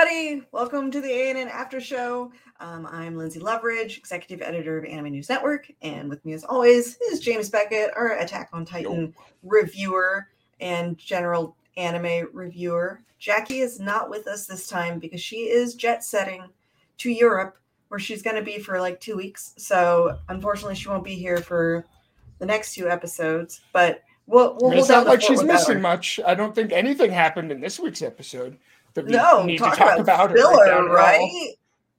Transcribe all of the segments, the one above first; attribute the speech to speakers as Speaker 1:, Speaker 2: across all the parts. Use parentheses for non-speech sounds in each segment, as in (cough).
Speaker 1: everybody. Welcome to the ANN After Show. Um, I'm Lindsay Loveridge, executive editor of Anime News Network, and with me, as always, is James Beckett, our Attack on Titan reviewer and general anime reviewer. Jackie is not with us this time because she is jet setting to Europe, where she's going to be for like two weeks. So, unfortunately, she won't be here for the next two episodes. But we'll, we'll
Speaker 2: it's not like she's missing
Speaker 1: her.
Speaker 2: much. I don't think anything happened in this week's episode that we
Speaker 1: No,
Speaker 2: need
Speaker 1: talk
Speaker 2: to talk
Speaker 1: about
Speaker 2: about. or write
Speaker 1: filler,
Speaker 2: down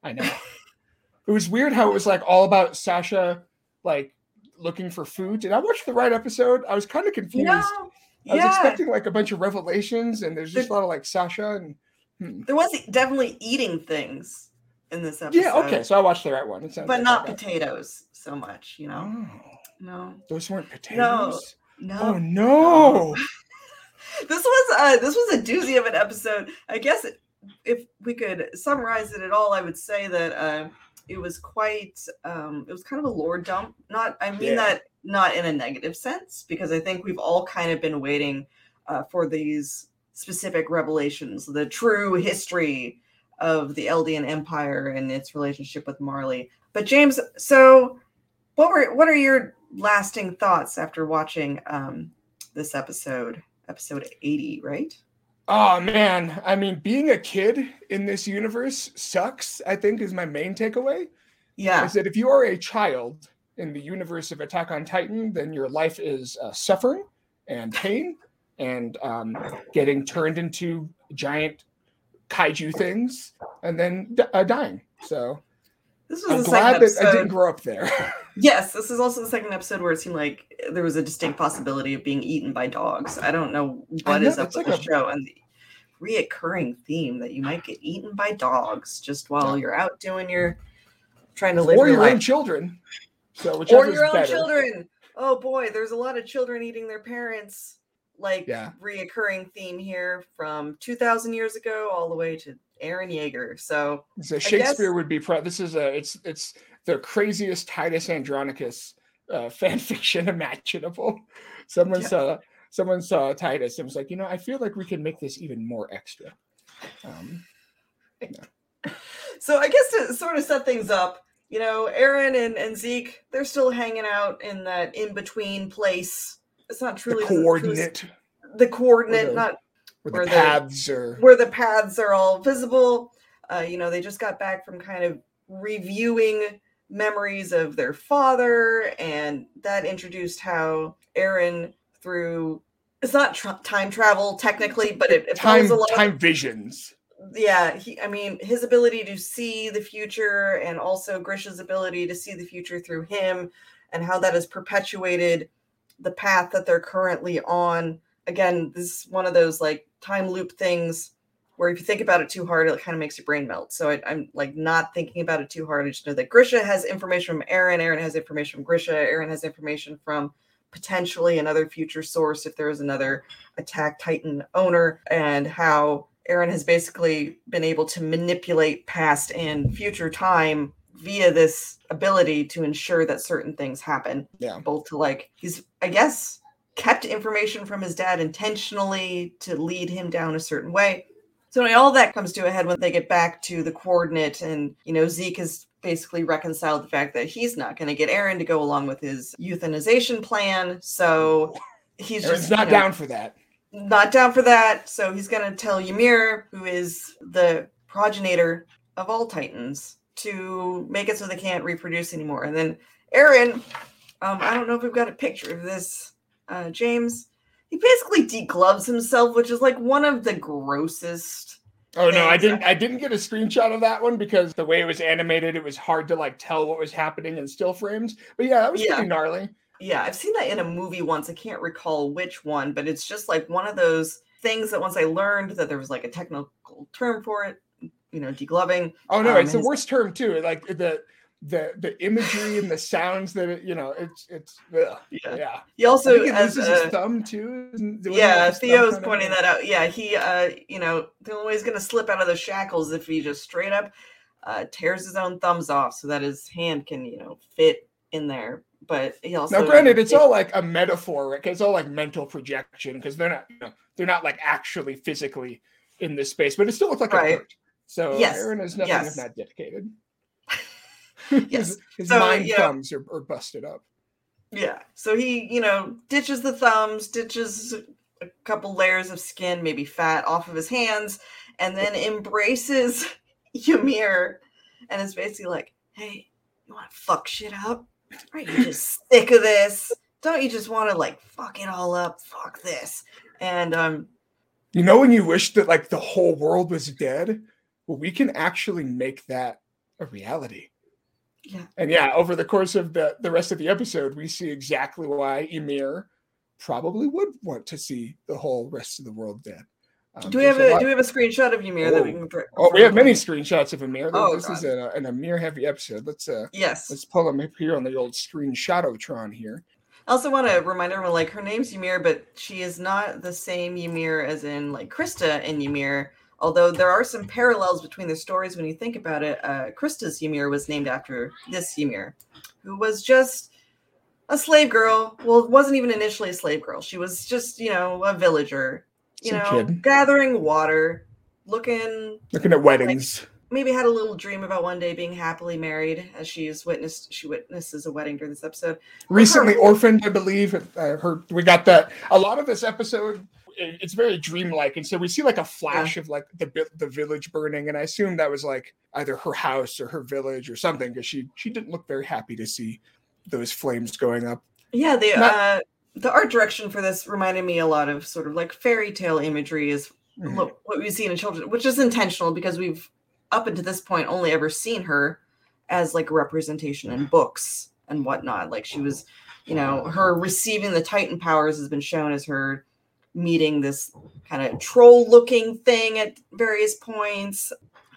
Speaker 2: at I know. (laughs) it was weird how it was like all about Sasha, like looking for food. Did I watch the right episode? I was kind of confused.
Speaker 1: No,
Speaker 2: I was expecting like a bunch of revelations, and there's just a lot of like Sasha and. hmm.
Speaker 1: There was definitely eating things in this episode.
Speaker 2: Yeah, okay, so I watched the right one. It sounds
Speaker 1: but
Speaker 2: like
Speaker 1: not
Speaker 2: that.
Speaker 1: potatoes so much, you know.
Speaker 2: Oh,
Speaker 1: No,
Speaker 2: those weren't potatoes.
Speaker 1: no.
Speaker 2: Oh no! (laughs)
Speaker 1: This was uh this was a doozy of an episode. I guess it, if we could summarize it at all, I would say that uh it was quite um it was kind of a lore dump. Not I mean
Speaker 2: Yeah.
Speaker 1: that not in a negative sense because I think we've all kind of been waiting uh for these specific revelations, the true history of the Eldian Empire and its relationship with Marley. But James, so what were what are your lasting thoughts after watching um this episode? Episode 80, right?
Speaker 2: Oh man, I mean, being a kid in this universe sucks. I think is my main takeaway.
Speaker 1: Yeah.
Speaker 2: Is that if you are a child in the universe of Attack on Titan, then your life is uh, suffering and pain and um, getting turned into giant kaiju things and then d- uh, dying. So
Speaker 1: This was
Speaker 2: I'm
Speaker 1: the
Speaker 2: glad
Speaker 1: second
Speaker 2: that I didn't grow up there. (laughs)
Speaker 1: Yes, this is also the second episode where it seemed like there was a distinct possibility of being eaten by dogs. I don't know what
Speaker 2: know,
Speaker 1: is up with
Speaker 2: like
Speaker 1: the
Speaker 2: a-
Speaker 1: show and the reoccurring theme that you might get eaten by dogs just while you're out doing your trying to live
Speaker 2: or
Speaker 1: your,
Speaker 2: your own children. So
Speaker 1: or your own
Speaker 2: better.
Speaker 1: children. Oh boy, there's a lot of children eating their parents. Like
Speaker 2: Yeah.
Speaker 1: reoccurring theme here from 2,000 years ago all the way to Eren Yeager. So
Speaker 2: So
Speaker 1: guess-
Speaker 2: Shakespeare would be proud. This is a it's it's the craziest Titus Andronicus uh, (laughs) fan fiction imaginable. Someone
Speaker 1: Yeah.
Speaker 2: saw someone saw Titus and was like, you know, I feel like we can make this even more extra. Um, (laughs)
Speaker 1: So I guess to sort of set things up, you know, Eren and, and Zeke, they're still hanging out in that in between place. It's not truly truly-
Speaker 2: coordinate
Speaker 1: the coordinate,
Speaker 2: the-
Speaker 1: not
Speaker 2: where
Speaker 1: where
Speaker 2: the paths are.
Speaker 1: where the paths are all visible. Uh, you know, they just got back from kind of reviewing memories of their father, and that introduced how Eren, through it's not tra- time travel technically, but it, it
Speaker 2: Time
Speaker 1: follows a lot of
Speaker 2: time visions.
Speaker 1: yeah he i mean his ability to see the future and also grisha's ability to see the future through him and how that has perpetuated the path that they're currently on again this is one of those like time loop things where if you think about it too hard it kind of makes your brain melt so I, i'm like not thinking about it too hard i just know that grisha has information from eren eren has information from grisha eren has information from potentially another future source if there is another attack titan owner and how Eren has basically been able to manipulate past and future time via this ability to ensure that certain things happen.
Speaker 2: Yeah.
Speaker 1: Both to like he's I guess kept information from his dad intentionally to lead him down a certain way. So anyway, all that comes to a head when they get back to the coordinate and you know Zeke has basically reconciled the fact that he's not going to get Eren to go along with his euthanization plan. So he's
Speaker 2: Eren's
Speaker 1: just
Speaker 2: not
Speaker 1: you know,
Speaker 2: down for that.
Speaker 1: not down for that. So he's going to tell Ymir, who is the progenitor of all Titans, to make it so they can't reproduce anymore. And then Eren, um, I don't know if we've got a picture of this, uh, James. He basically degloves himself, which is like one of the grossest.
Speaker 2: Oh no, I didn't. I didn't get a screenshot of that one because the way it was animated, it was hard to like tell what was happening in still frames. But yeah, that was
Speaker 1: Yeah.
Speaker 2: pretty gnarly.
Speaker 1: Yeah, I've seen that in a movie once. I can't recall which one, but it's just like one of those things that once I learned that there was like a technical term for it, you know, degloving.
Speaker 2: Oh no,
Speaker 1: Um,
Speaker 2: it's the
Speaker 1: his-
Speaker 2: worst term too. Like the the the imagery and the sounds that it, you know, it's it's ugh,
Speaker 1: Yeah.
Speaker 2: yeah.
Speaker 1: He also
Speaker 2: loses
Speaker 1: a,
Speaker 2: his thumb too. isn't-
Speaker 1: yeah theo's pointing that out yeah he uh you know the only way he's gonna slip out of the shackles if he just straight up uh tears his own thumbs off so that his hand can you know fit in there but he also
Speaker 2: Now, granted, it's all like a metaphor. Right? It's all like mental projection because they're not, you know, they're not like actually physically in this space, but it still looks like
Speaker 1: Right.
Speaker 2: it hurt. So
Speaker 1: Yes,
Speaker 2: Eren is nothing
Speaker 1: yes.
Speaker 2: if not dedicated.
Speaker 1: Yes.
Speaker 2: his his
Speaker 1: So, know-
Speaker 2: thumbs are, are busted up.
Speaker 1: Yeah. So he, you know, ditches the thumbs, ditches a couple layers of skin, maybe fat off of his hands, and then embraces (laughs) Ymir and is basically like, hey, you want to fuck shit up? Are you (laughs) just sick of this? Don't you just want to like fuck it all up? Fuck this. And um,
Speaker 2: You know when you wish that like the whole world was dead? Well, we can actually make that a reality.
Speaker 1: Yeah,
Speaker 2: And yeah, over the course of the, the rest of the episode, we see exactly why Ymir probably would want to see the whole rest of the world dead. Um,
Speaker 1: do we have a,
Speaker 2: lot-
Speaker 1: do we have a screenshot of Ymir that we
Speaker 2: Oh.
Speaker 1: can? throw-
Speaker 2: Oh, we have many screenshots of Ymir.
Speaker 1: Oh,
Speaker 2: this is
Speaker 1: God.
Speaker 2: a, an Ymir heavy episode. Let's uh
Speaker 1: Yes.
Speaker 2: let's pull them up here on the old screenshototron here.
Speaker 1: I also want to remind everyone, like her name's Ymir, but she is not the same Ymir as in like Christa and Ymir. Although there are some parallels between the stories when you think about it. Uh, Christa's Ymir was named after this Ymir, who was just a slave girl. Well, wasn't even initially a slave girl. She was just, you know, a villager, you
Speaker 2: Some
Speaker 1: know,
Speaker 2: kid.
Speaker 1: gathering water, looking
Speaker 2: Looking at weddings.
Speaker 1: maybe had a little dream about one day being happily married as she's witnessed she witnesses a wedding during this episode
Speaker 2: recently orphaned, I believe. I heard we got that. A lot of this episode, it's very dreamlike, and so we see like a flash of like the the village burning, and I assume that was like either her house or her village or something, because she she didn't look very happy to see those flames going up.
Speaker 1: Yeah, the
Speaker 2: Not-
Speaker 1: uh, the art direction for this reminded me a lot of sort of like fairy tale imagery is
Speaker 2: Mhm.
Speaker 1: lo- what we've seen in children, which is intentional because we've up until this point only ever seen her as like a representation in books and whatnot. Like she was, you know, her receiving the Titan powers has been shown as her meeting this kind of troll looking thing at various points,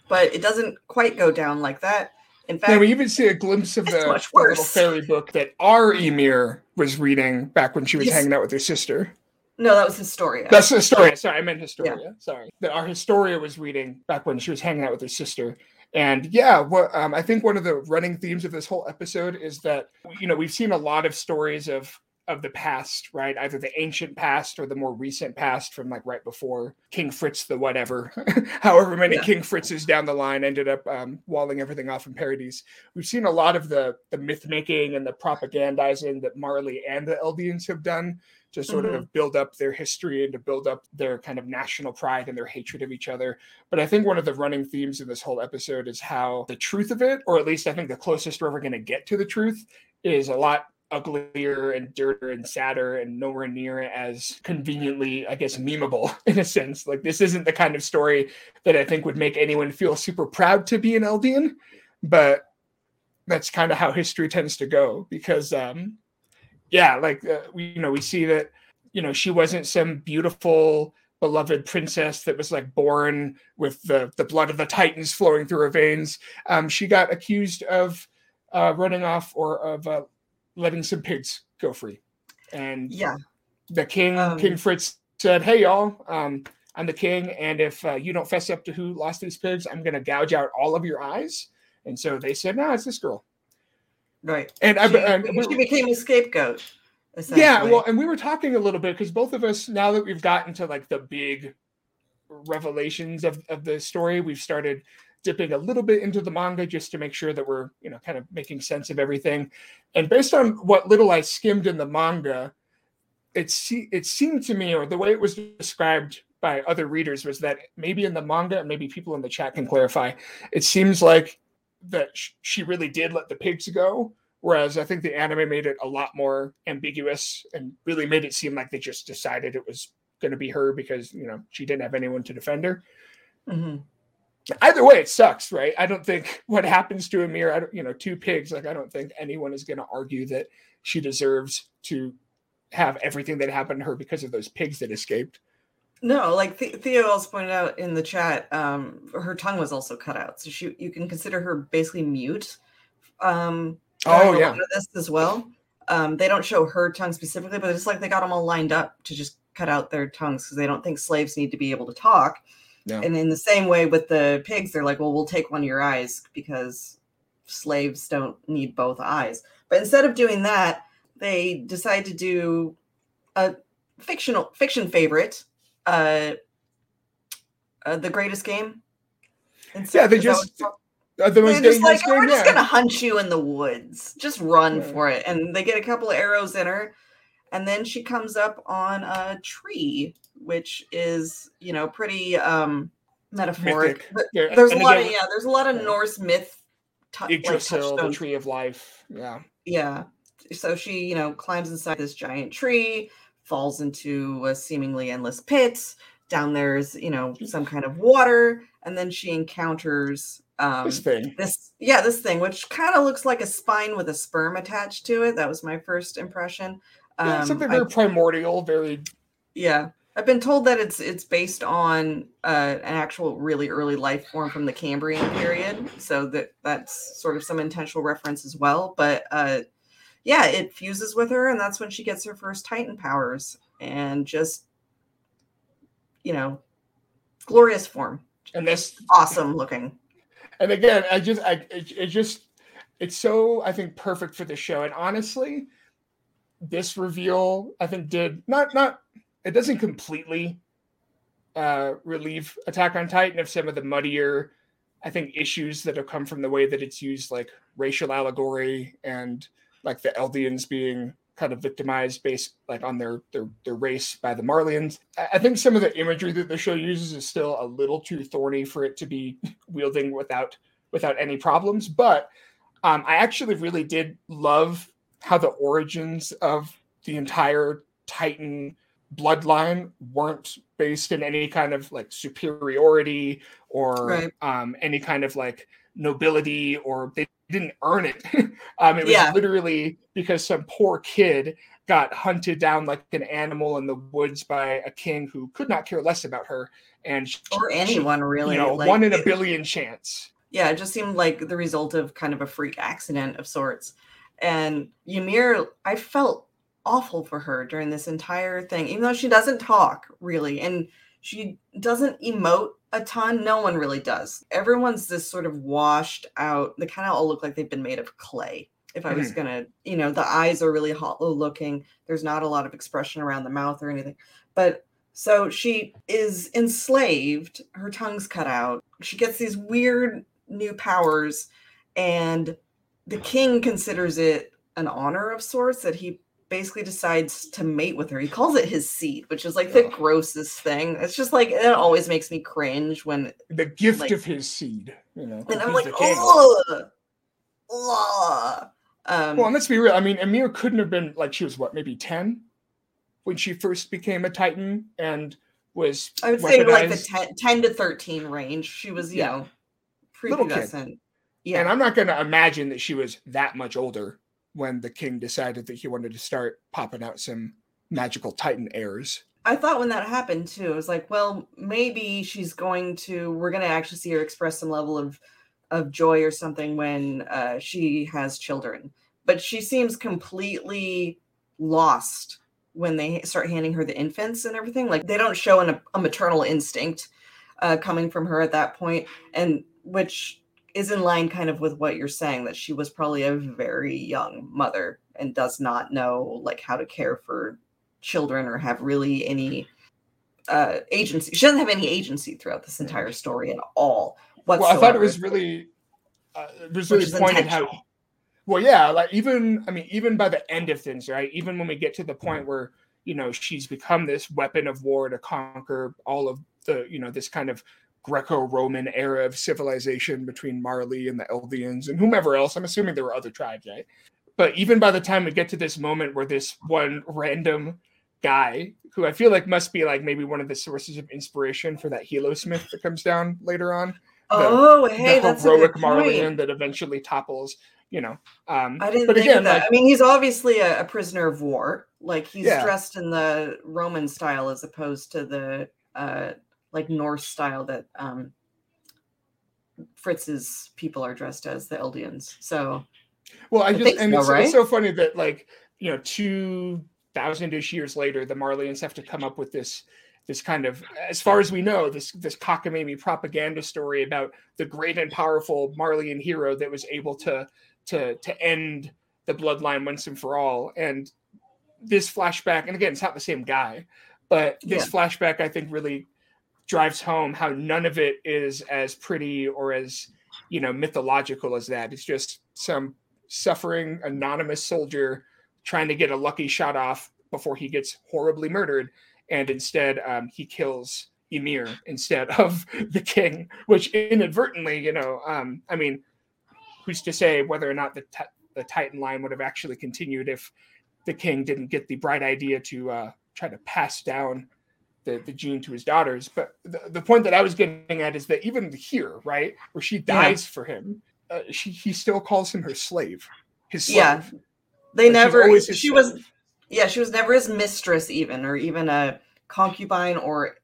Speaker 1: but it doesn't quite go down like that. In fact,
Speaker 2: Yeah, we even see a glimpse of the, the little fairy book that our Ymir was reading back when she was
Speaker 1: Yes.
Speaker 2: hanging out with her sister.
Speaker 1: no, that was Historia.
Speaker 2: That's Historia. Sorry, I meant Historia. Sorry. That our Historia was reading back when she was hanging out with her sister. And yeah, what um, I think one of the running themes of this whole episode is that you know we've seen a lot of stories of of the past, right? Either the ancient past or the more recent past from like right before King Fritz the whatever, (laughs) however many
Speaker 1: Yeah.
Speaker 2: King Fritzes down the line ended up um, walling everything off in Paradis. We've seen a lot of the the myth making and the propagandizing that Marley and the Eldians have done to sort
Speaker 1: Mhm.
Speaker 2: of build up their history and to build up their kind of national pride and their hatred of each other. But I think one of the running themes in this whole episode is how the truth of it, or at least I think the closest we're ever going to get to the truth, is a lot uglier and dirtier and sadder and nowhere near as conveniently, I guess, memeable (laughs) in a sense. Like this isn't the kind of story that I think would make anyone feel super proud to be an Eldian, but that's kind of how history tends to go because um yeah like uh, we you know we see that you know she wasn't some beautiful beloved princess that was like born with the the blood of the titans flowing through her veins um she got accused of uh running off or of uh, letting some pigs go free and
Speaker 1: yeah.
Speaker 2: the king
Speaker 1: Um,
Speaker 2: king fritz said hey y'all um i'm the king and if uh, you don't fess up to who lost these pigs i'm gonna gouge out all of your eyes and so they said no it's this girl
Speaker 1: Right.
Speaker 2: and, I,
Speaker 1: She,
Speaker 2: and we-
Speaker 1: she became a scapegoat.
Speaker 2: yeah well and we were talking a little bit because both of us now that we've gotten to like the big revelations of, of the story we've started dipping a little bit into the manga just to make sure that we're you know kind of making sense of everything and based on what little i skimmed in the manga it, it seemed to me or the way it was described by other readers was that maybe in the manga and maybe people in the chat can clarify it seems like that she really did let the pigs go Whereas I think the anime made it a lot more ambiguous and really made it seem like they just decided it was going to be her because, you know, she didn't have anyone to defend her.
Speaker 1: Mhm.
Speaker 2: Either way, it sucks, right? I don't think what happens to Ymir, I don't, you know, two pigs, like, I don't think anyone is going to argue that she deserves to have everything that happened to her because of those pigs that escaped.
Speaker 1: No, like the- Theo also pointed out in the chat, um, her tongue was also cut out, so she you can consider her basically mute. Um,
Speaker 2: Oh, yeah.
Speaker 1: this as well. Um, they don't show her tongue specifically, but it's like they got them all lined up to just cut out their tongues because they don't think slaves need to be able to talk.
Speaker 2: Yeah.
Speaker 1: And in the same way with the pigs, they're like, well, we'll take one of your eyes because slaves don't need both eyes. But instead of doing that, they decide to do a fictional fiction favorite, uh, uh the greatest game. And
Speaker 2: Yeah, they just- Uh, the most
Speaker 1: they're just like, oh, we're just gonna hunt you in the woods. Just run
Speaker 2: Yeah.
Speaker 1: for it. And they get a couple of arrows in her, and then she comes up on a tree, which is you know pretty um metaphoric.
Speaker 2: Yeah,
Speaker 1: There's a
Speaker 2: and
Speaker 1: lot
Speaker 2: again,
Speaker 1: of yeah, there's a lot of. Norse myth. like
Speaker 2: Yggdrasil, the tree of life. Yeah.
Speaker 1: Yeah. So she, you know, climbs inside this giant tree, falls into a seemingly endless pit. Down there's, you know, some kind of water, and then she encounters um
Speaker 2: This thing.
Speaker 1: this yeah, this thing which kind of looks like a spine with a sperm attached to it. That was my first impression.
Speaker 2: Yeah,
Speaker 1: Um,
Speaker 2: something
Speaker 1: I-
Speaker 2: very primordial, very
Speaker 1: yeah. I've been told that it's it's based on uh, an actual really early life form from the Cambrian period, so that that's sort of some intentional reference as well. But uh, yeah, it fuses with her, and that's when she gets her first Titan powers, and just you know, glorious form,
Speaker 2: and this
Speaker 1: awesome looking.
Speaker 2: and again i just i it, it just it's so i think perfect for the show and honestly this reveal i think did not not it doesn't completely uh relieve attack on titan of some of the muddier i think issues that have come from the way that it's used like racial allegory and like the eldians being kind of victimized based like on their their their race by the marleyans I- think some of the imagery that the show uses is still a little too thorny for it to be (laughs) wielding without without any problems. But um, I actually really did love how the origins of the entire Titan bloodline weren't based in any kind of like superiority or
Speaker 1: Right.
Speaker 2: um, any kind of like nobility or they didn't earn it. (laughs) um, it was
Speaker 1: Yeah.
Speaker 2: literally because some poor kid got hunted down like an animal in the woods by a king who could not care less about her and she-
Speaker 1: Or
Speaker 2: she-
Speaker 1: anyone really,
Speaker 2: you know,
Speaker 1: like,
Speaker 2: one in a billion chance.
Speaker 1: yeah, it just seemed like the result of kind of a freak accident of sorts. And Ymir, I felt awful for her during this entire thing, even though she doesn't talk really and she doesn't emote a ton. No one really does. Everyone's this sort of washed out, they kind of all look like they've been made of clay. If I was
Speaker 2: Mm-hmm.
Speaker 1: gonna, you know, the eyes are really hollow looking. There's not a lot of expression around the mouth or anything. But so she is enslaved, her tongue's cut out. She gets these weird new powers, and the king considers it an honor of sorts that he basically decides to mate with her. He calls it his seed, which is like the grossest thing. It's just like it always makes me cringe when
Speaker 2: The gift
Speaker 1: Like-
Speaker 2: of his seed, you know.
Speaker 1: and I'm like, oh. Um,
Speaker 2: Well, and let's be real. I mean, Ymir couldn't have been like she was what, maybe 10 when she first became a Titan and was
Speaker 1: I would say like the 10, 10 to 13 range. She was, you
Speaker 2: Yeah.
Speaker 1: know, prepubescent. Yeah.
Speaker 2: And I'm not going to imagine that she was that much older when the king decided that he wanted to start popping out some magical Titan heirs.
Speaker 1: I thought when that happened too, it was like, well, maybe she's going to. We're going to actually see her express some level of of joy or something when uh, she has children. But she seems completely lost when they start handing her the infants and everything. Like they don't show an, a maternal instinct uh, coming from her at that point, and which is in line kind of with what you're saying that she was probably a very young mother and does not know like how to care for children or have really any uh agency she doesn't have any agency throughout this entire story at all
Speaker 2: Well. I thought it was really, uh, it was really pointed how. Well, yeah, like even I mean, even by the end of things, right? Even when we get to the point where you know she's become this weapon of war to conquer all of the you know this kind of Greco-Roman era of civilization between Marley and the Eldians and whomever else. I'm assuming there were other tribes, right? But even by the time we get to this moment where this one random guy, who I feel like must be like maybe one of the sources of inspiration for that Helos myth that comes down later on,
Speaker 1: oh hey
Speaker 2: the heroic Marleyan that eventually topples, you know. Um,
Speaker 1: i didn't
Speaker 2: but
Speaker 1: think
Speaker 2: again,
Speaker 1: of that
Speaker 2: like,
Speaker 1: i mean he's obviously a, a prisoner of war like he's
Speaker 2: Yeah.
Speaker 1: dressed in the roman style as opposed to the uh like norse style that um fritz's people are dressed as the eldians so
Speaker 2: well, I
Speaker 1: I
Speaker 2: just and
Speaker 1: so,
Speaker 2: it's,
Speaker 1: right?
Speaker 2: it's so funny that like you know two thousand ish years later, the Marleyans have to come up with this this kind of, as far as we know, this this cockamamie propaganda story about the great and powerful Marleyan hero that was able to to to end the bloodline once and for all. And this flashback, and again, it's not the same guy, but this flashback I think really drives home how none of it is as pretty or as you know mythological as that. It's just some suffering anonymous soldier trying to get a lucky shot off before he gets horribly murdered, and instead um, he kills ymir instead of (laughs) the king, which inadvertently, you know, um, I mean, who's to say whether or not the t- the Titan line would have actually continued if the king didn't get the bright idea to uh, try to pass down the, the gene to his daughters. But the, the point that I was getting at is that even here, right, where she dies yeah. for him, uh, she he still calls him her slave, his slave. Yeah,
Speaker 1: they never. She slave. was, yeah, she was never his mistress, even or even a concubine or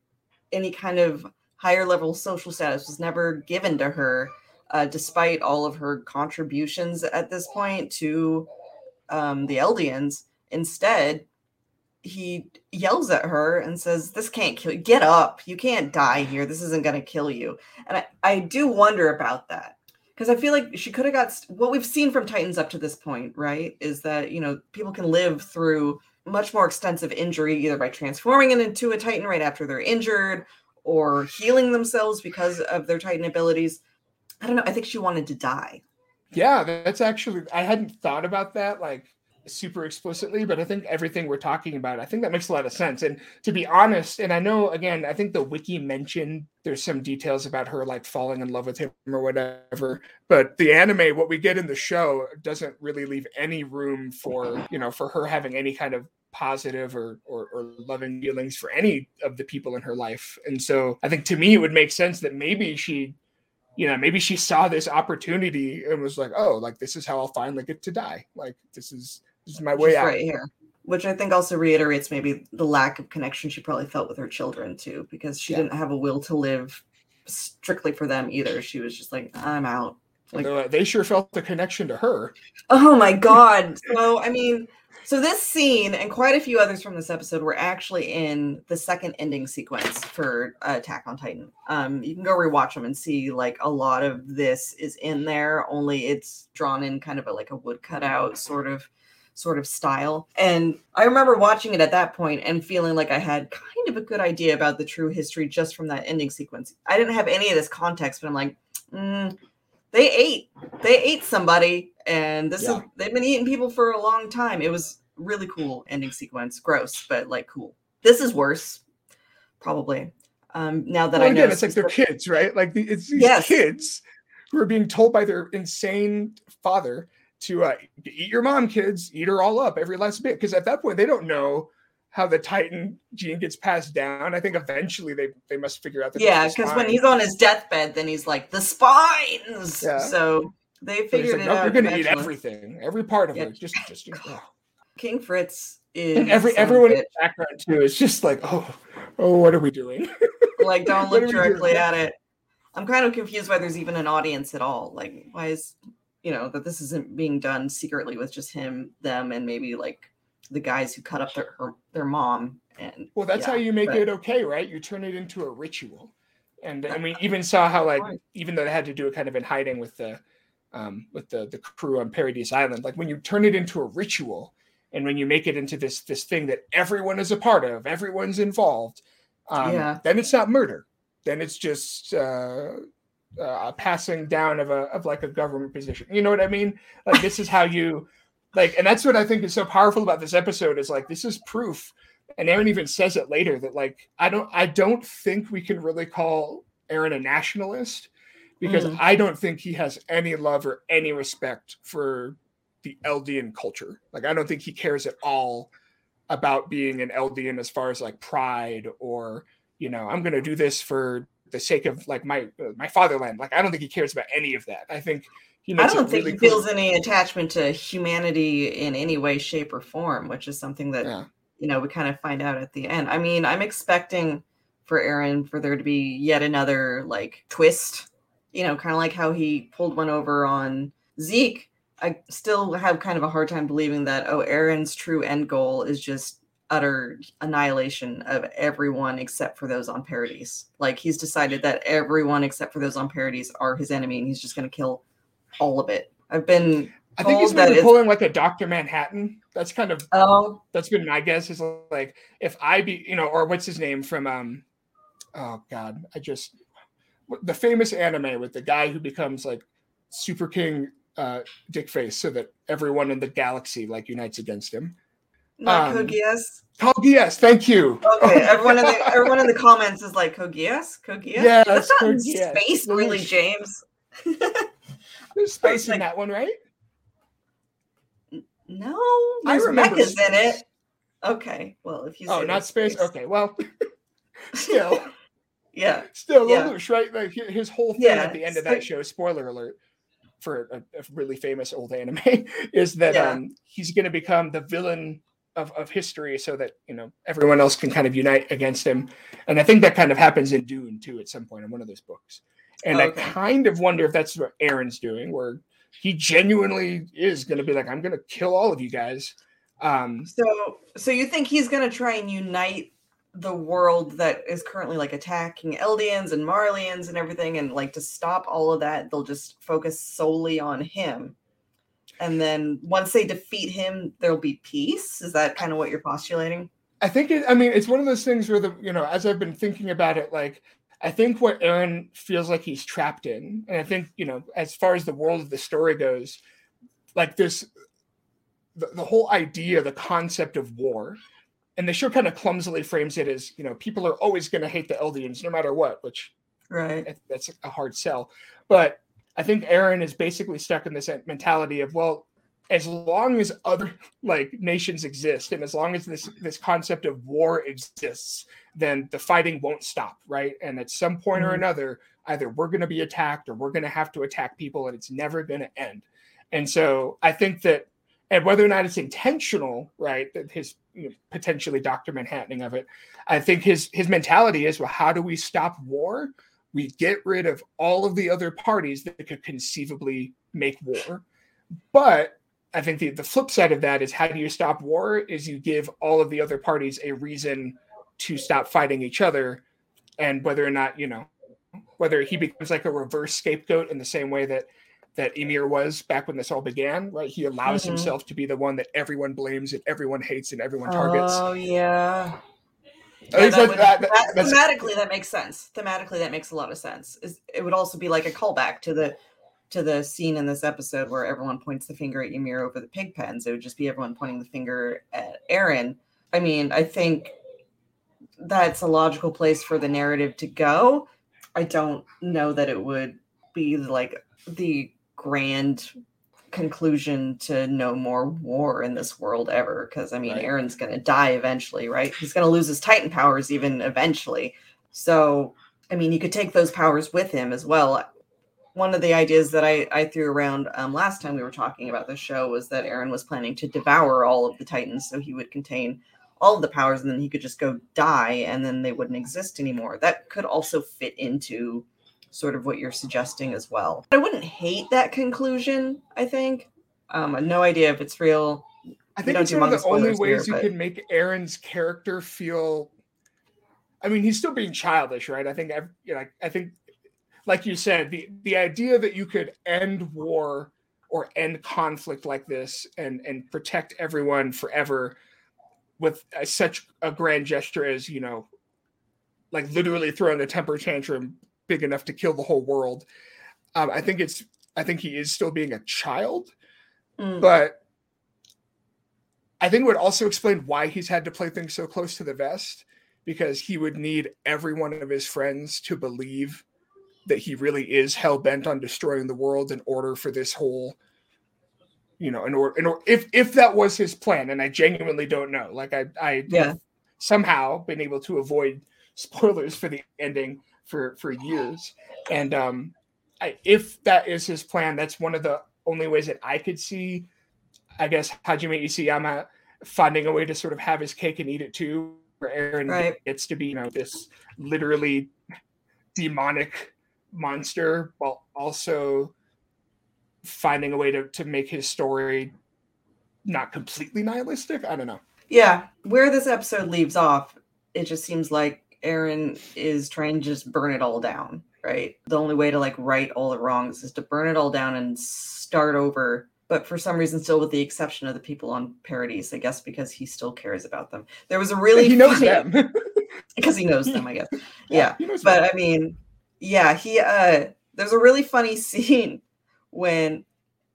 Speaker 1: any kind of higher level social status was never given to her, uh, despite all of her contributions at this point to um, the Eldians. Instead, he yells at her and says, This can't kill you. Get up. You can't die here. This isn't going to kill you. And I, I do wonder about that because I feel like she could have got what we've seen from Titans up to this point, right? Is that, you know, people can live through much more extensive injury either by transforming it into a Titan right after they're injured or healing themselves because of their Titan abilities. I don't know. I think she wanted to die.
Speaker 2: Yeah, that's actually, I hadn't thought about that. Like, super explicitly, but I think everything we're talking about, I think that makes a lot of sense. And to be honest, and I know again, I think the wiki mentioned there's some details about her like falling in love with him or whatever, but the anime, what we get in the show, doesn't really leave any room for you know for her having any kind of positive or, or, or loving feelings for any of the people in her life. And so I think to me it would make sense that maybe she you know, maybe she saw this opportunity and was like, "Oh, like this is how I'll finally get to die. Like this is is my way out
Speaker 1: right here." Which I think also reiterates maybe the lack of connection she probably felt with her children too, because she yeah. didn't have a will to live strictly for them either. She was just like, "I'm out."
Speaker 2: Like, they sure felt the connection to her.
Speaker 1: Oh my god! so I mean, so this scene and quite a few others from this episode were actually in the second ending sequence for uh, Attack on Titan. Um, you can go rewatch them and see like a lot of this is in there. Only it's drawn in kind of a, like a wood cutout sort of sort of style. And I remember watching it at that point and feeling like I had kind of a good idea about the true history just from that ending sequence. I didn't have any of this context, but I'm like, mm, they ate, they ate somebody, and this yeah. is they've been eating people for a long time. It was really cool ending sequence. Gross, but like cool. This is worse, probably. Um, now that well, I know,
Speaker 2: again, it's like they're kids, right? Like the, it's these yes. kids who are being told by their insane father to uh, eat your mom, kids, eat her all up, every last bit. Because at that point, they don't know how the Titan gene gets passed down. I think eventually they they must figure out.
Speaker 1: that. yeah, because when he's on his deathbed, then he's like the spines. Yeah. So they figured like, it nope, out.
Speaker 2: You're gonna eventually. eat everything, every part of yeah. it. Just just. Oh.
Speaker 1: King Fritz is
Speaker 2: and every everyone in the background too is just like, oh, oh, what are we doing? (laughs)
Speaker 1: like, don't look directly at it. I'm kind of confused why there's even an audience at all. Like, why is you know that this isn't being done secretly with just him, them, and maybe like the guys who cut up their her, their mom. And
Speaker 2: well, that's yeah, how you make but, it okay, right? You turn it into a ritual. And and we even saw how like even though they had to do it kind of in hiding with the um, with the the crew on Paradise Island, like when you turn it into a ritual, and when you make it into this this thing that everyone is a part of, everyone's involved, um, yeah. then it's not murder. Then it's just uh, uh, passing down of a of like a government position. You know what I mean? Like this is how you like, and that's what I think is so powerful about this episode is like this is proof. And Eren even says it later that like I don't I don't think we can really call Eren a nationalist because mm. I don't think he has any love or any respect for the Eldian culture. Like I don't think he cares at all about being an Eldian as far as like pride or you know I'm going to do this for the sake of like my uh, my fatherland. Like I don't think he cares about any of that. I think
Speaker 1: he I don't think really he cool. feels any attachment to humanity in any way, shape, or form, which is something that yeah. you know we kind of find out at the end. I mean, I'm expecting for Eren for there to be yet another like twist. You know, kind of like how he pulled one over on Zeke I still have kind of a hard time believing that oh Eren's true end goal is just utter annihilation of everyone except for those on Paradis. Like he's decided that everyone except for those on Paradis are his enemy and he's just going to kill all of it. I've been
Speaker 2: I think he's been pulling like a Doctor Manhattan. That's kind of oh, that's been my guess. Is like if I be you know, or what's his name from um oh god, I just the famous anime with the guy who becomes like Super King uh, Dick Face, so that everyone in the galaxy like unites against him.
Speaker 1: Not um. Code Geass,
Speaker 2: thank you.
Speaker 1: Okay, (laughs) everyone in the everyone in the comments is like Code Geass.
Speaker 2: Yeah,
Speaker 1: that's,
Speaker 2: not
Speaker 1: space, really, James. (laughs)
Speaker 2: There's space in like, that one, right?
Speaker 1: No, there's I remember mechas space. in it. Okay, well, if you
Speaker 2: oh, not space. space. Okay, well, (laughs) still,
Speaker 1: yeah,
Speaker 2: still yeah. right? Like his whole thing yeah, at the end of that show. Spoiler alert for a, a really famous old anime is that yeah. um, he's going to become the villain of, of history so that you know everyone else can kind of unite against him and i think that kind of happens in dune too at some point in one of those books and okay. i kind of wonder if that's what eren's doing where he genuinely is going to be like i'm going to kill all of you guys um
Speaker 1: so so you think he's going to try and unite the world that is currently like attacking Eldians and marleyans and everything, and like to stop all of that, they'll just focus solely on him. And then once they defeat him, there'll be peace. Is that kind of what you're postulating?
Speaker 2: I think it, I mean, it's one of those things where the, you know, as I've been thinking about it, like, I think what Eren feels like he's trapped in, and I think, you know, as far as the world of the story goes, like this, the, the whole idea, the concept of war, and the show kind of clumsily frames it as you know people are always going to hate the Eldians no matter what, which
Speaker 1: right
Speaker 2: that's a hard sell. But I think Eren is basically stuck in this mentality of well, as long as other (laughs) like nations exist and as long as this this concept of war exists, then the fighting won't stop, right? And at some point mm-hmm. or another, either we're going to be attacked or we're going to have to attack people, and it's never going to end. And so I think that and whether or not it's intentional, right? That his you know, potentially Doctor Manhattaning of it. I think his his mentality is, well, how do we stop war? We get rid of all of the other parties that could conceivably make war. But I think the, the flip side of that is how do you stop war? Is you give all of the other parties a reason to stop fighting each other, and whether or not you know whether he becomes like a reverse scapegoat in the same way that that Ymir was back when this all began, right? He allows mm-hmm. himself to be the one that everyone blames and everyone hates and everyone targets.
Speaker 1: Oh yeah. Yeah that would, that, that, thematically, that makes sense. Thematically, that makes a lot of sense. It would also be like a callback to the to the scene in this episode where everyone points the finger at Ymir over the pig pens. It would just be everyone pointing the finger at Eren. I mean, I think that's a logical place for the narrative to go. I don't know that it would be like the grand conclusion to no more war in this world ever because i mean right. Eren's going to die eventually right? He's going to lose his titan powers even eventually. So i mean you could take those powers with him as well. One of the ideas that i, I threw around um, last time we were talking about this show was that eren was planning to devour all of the titans so he would contain all of the powers and then he could just go die and then they wouldn't exist anymore. That could also fit into sort of what you're suggesting as well. I wouldn't hate that conclusion, I think. Um, no idea if it's real.
Speaker 2: I think it's one of the only ways here, you but... can make Eren's character feel. I mean, he's still being childish, right? I think, you know, I think, like you said, the the idea that you could end war or end conflict like this and and protect everyone forever with such a grand gesture as you know, like literally throwing a temper tantrum big enough to kill the whole world. Um, I think it's I think he is still being a child, mm. but I think it would also explain why he's had to play things so close to the vest because he would need every one of his friends to believe that he really is hell bent on destroying the world in order for this whole you know in order, in order if if that was his plan and i genuinely don't know like i i
Speaker 1: yeah
Speaker 2: somehow been able to avoid spoilers for the ending for for years. And um, I, if that is his plan, that's one of the only ways that I could see. I guess Hajime Isayama finding a way to sort of have his cake and eat it too, where Eren right. gets to be you know this literally demonic monster, while also finding a way to to make his story not completely nihilistic. I don't know.
Speaker 1: Yeah, where this episode leaves off, it just seems like Eren is trying to just burn it all down, right? The only way to like right all the wrongs is to burn it all down and start over. But for some reason, still with the exception of the people on Paradise, I guess because he still cares about them. There was a really
Speaker 2: he knows funny, them. (laughs) (laughs)
Speaker 1: because he knows them, I guess. Yeah, yeah but I mean, yeah, he. uh There's a really funny (laughs) scene when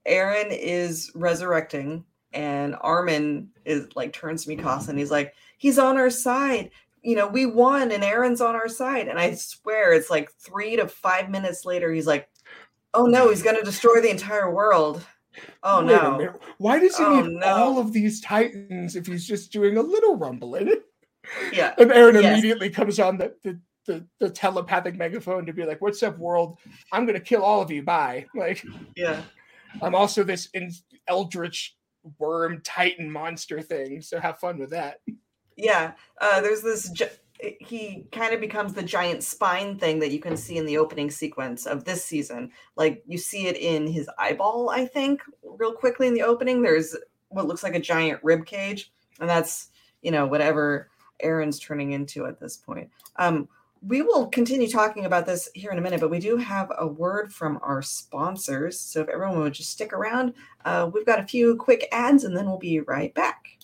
Speaker 1: Eren is resurrecting and Armin is like turns to Mikasa and he's like, he's on our side. You know, we won and Eren's on our side. And I swear it's like three to five minutes later, he's like, oh no, he's going to destroy the entire world. Oh Wait no.
Speaker 2: Why does he oh, need no. all of these titans if he's just doing a little rumbling?
Speaker 1: Yeah.
Speaker 2: And Eren yes. immediately comes on the, the, the, the, telepathic megaphone to be like, What's up, world? I'm gonna kill all of you. Bye. (laughs) Like,
Speaker 1: yeah.
Speaker 2: I'm also this in- eldritch worm titan monster thing. So have fun with that.
Speaker 1: Yeah. Uh, there's this he kind of becomes the giant spine thing that you can see in the opening sequence of this season. Like you see it in his eyeball, I think, real quickly in the opening. There's what looks like a giant rib cage, and that's you know whatever Eren's turning into at this point. Um, we will continue talking about this here in a minute, but we do have a word from our sponsors. So if everyone would just stick around, uh, we've got a few quick ads, and then we'll be right back.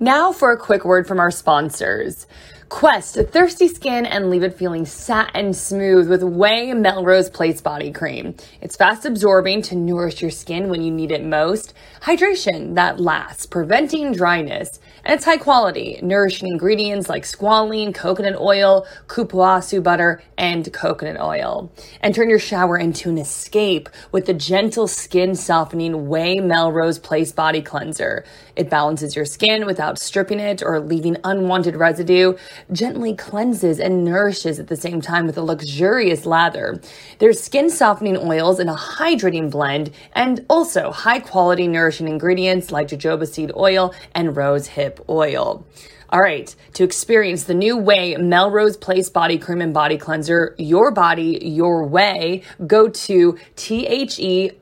Speaker 3: Now for a quick word from our sponsors. Quest thirsty skin and leave it feeling satin smooth with Ouai Melrose Place Body Cream. It's fast absorbing to nourish your skin when you need it most. Hydration that lasts, preventing dryness. And it's high quality, nourishing ingredients like squalene, coconut oil, cupuaçu butter, and coconut oil. And turn your shower into an escape with the gentle skin softening Ouai Melrose Place Body Cleanser. It balances your skin without stripping it or leaving unwanted residue gently cleanses and nourishes at the same time with a luxurious lather. There's skin softening oils in a hydrating blend and also high quality nourishing ingredients like jojoba seed oil and rose hip oil. All right, to experience the new Ouai Melrose Place Body Cream and Body Cleanser, your body, your way, go to T-H-E-O-U-A-I.com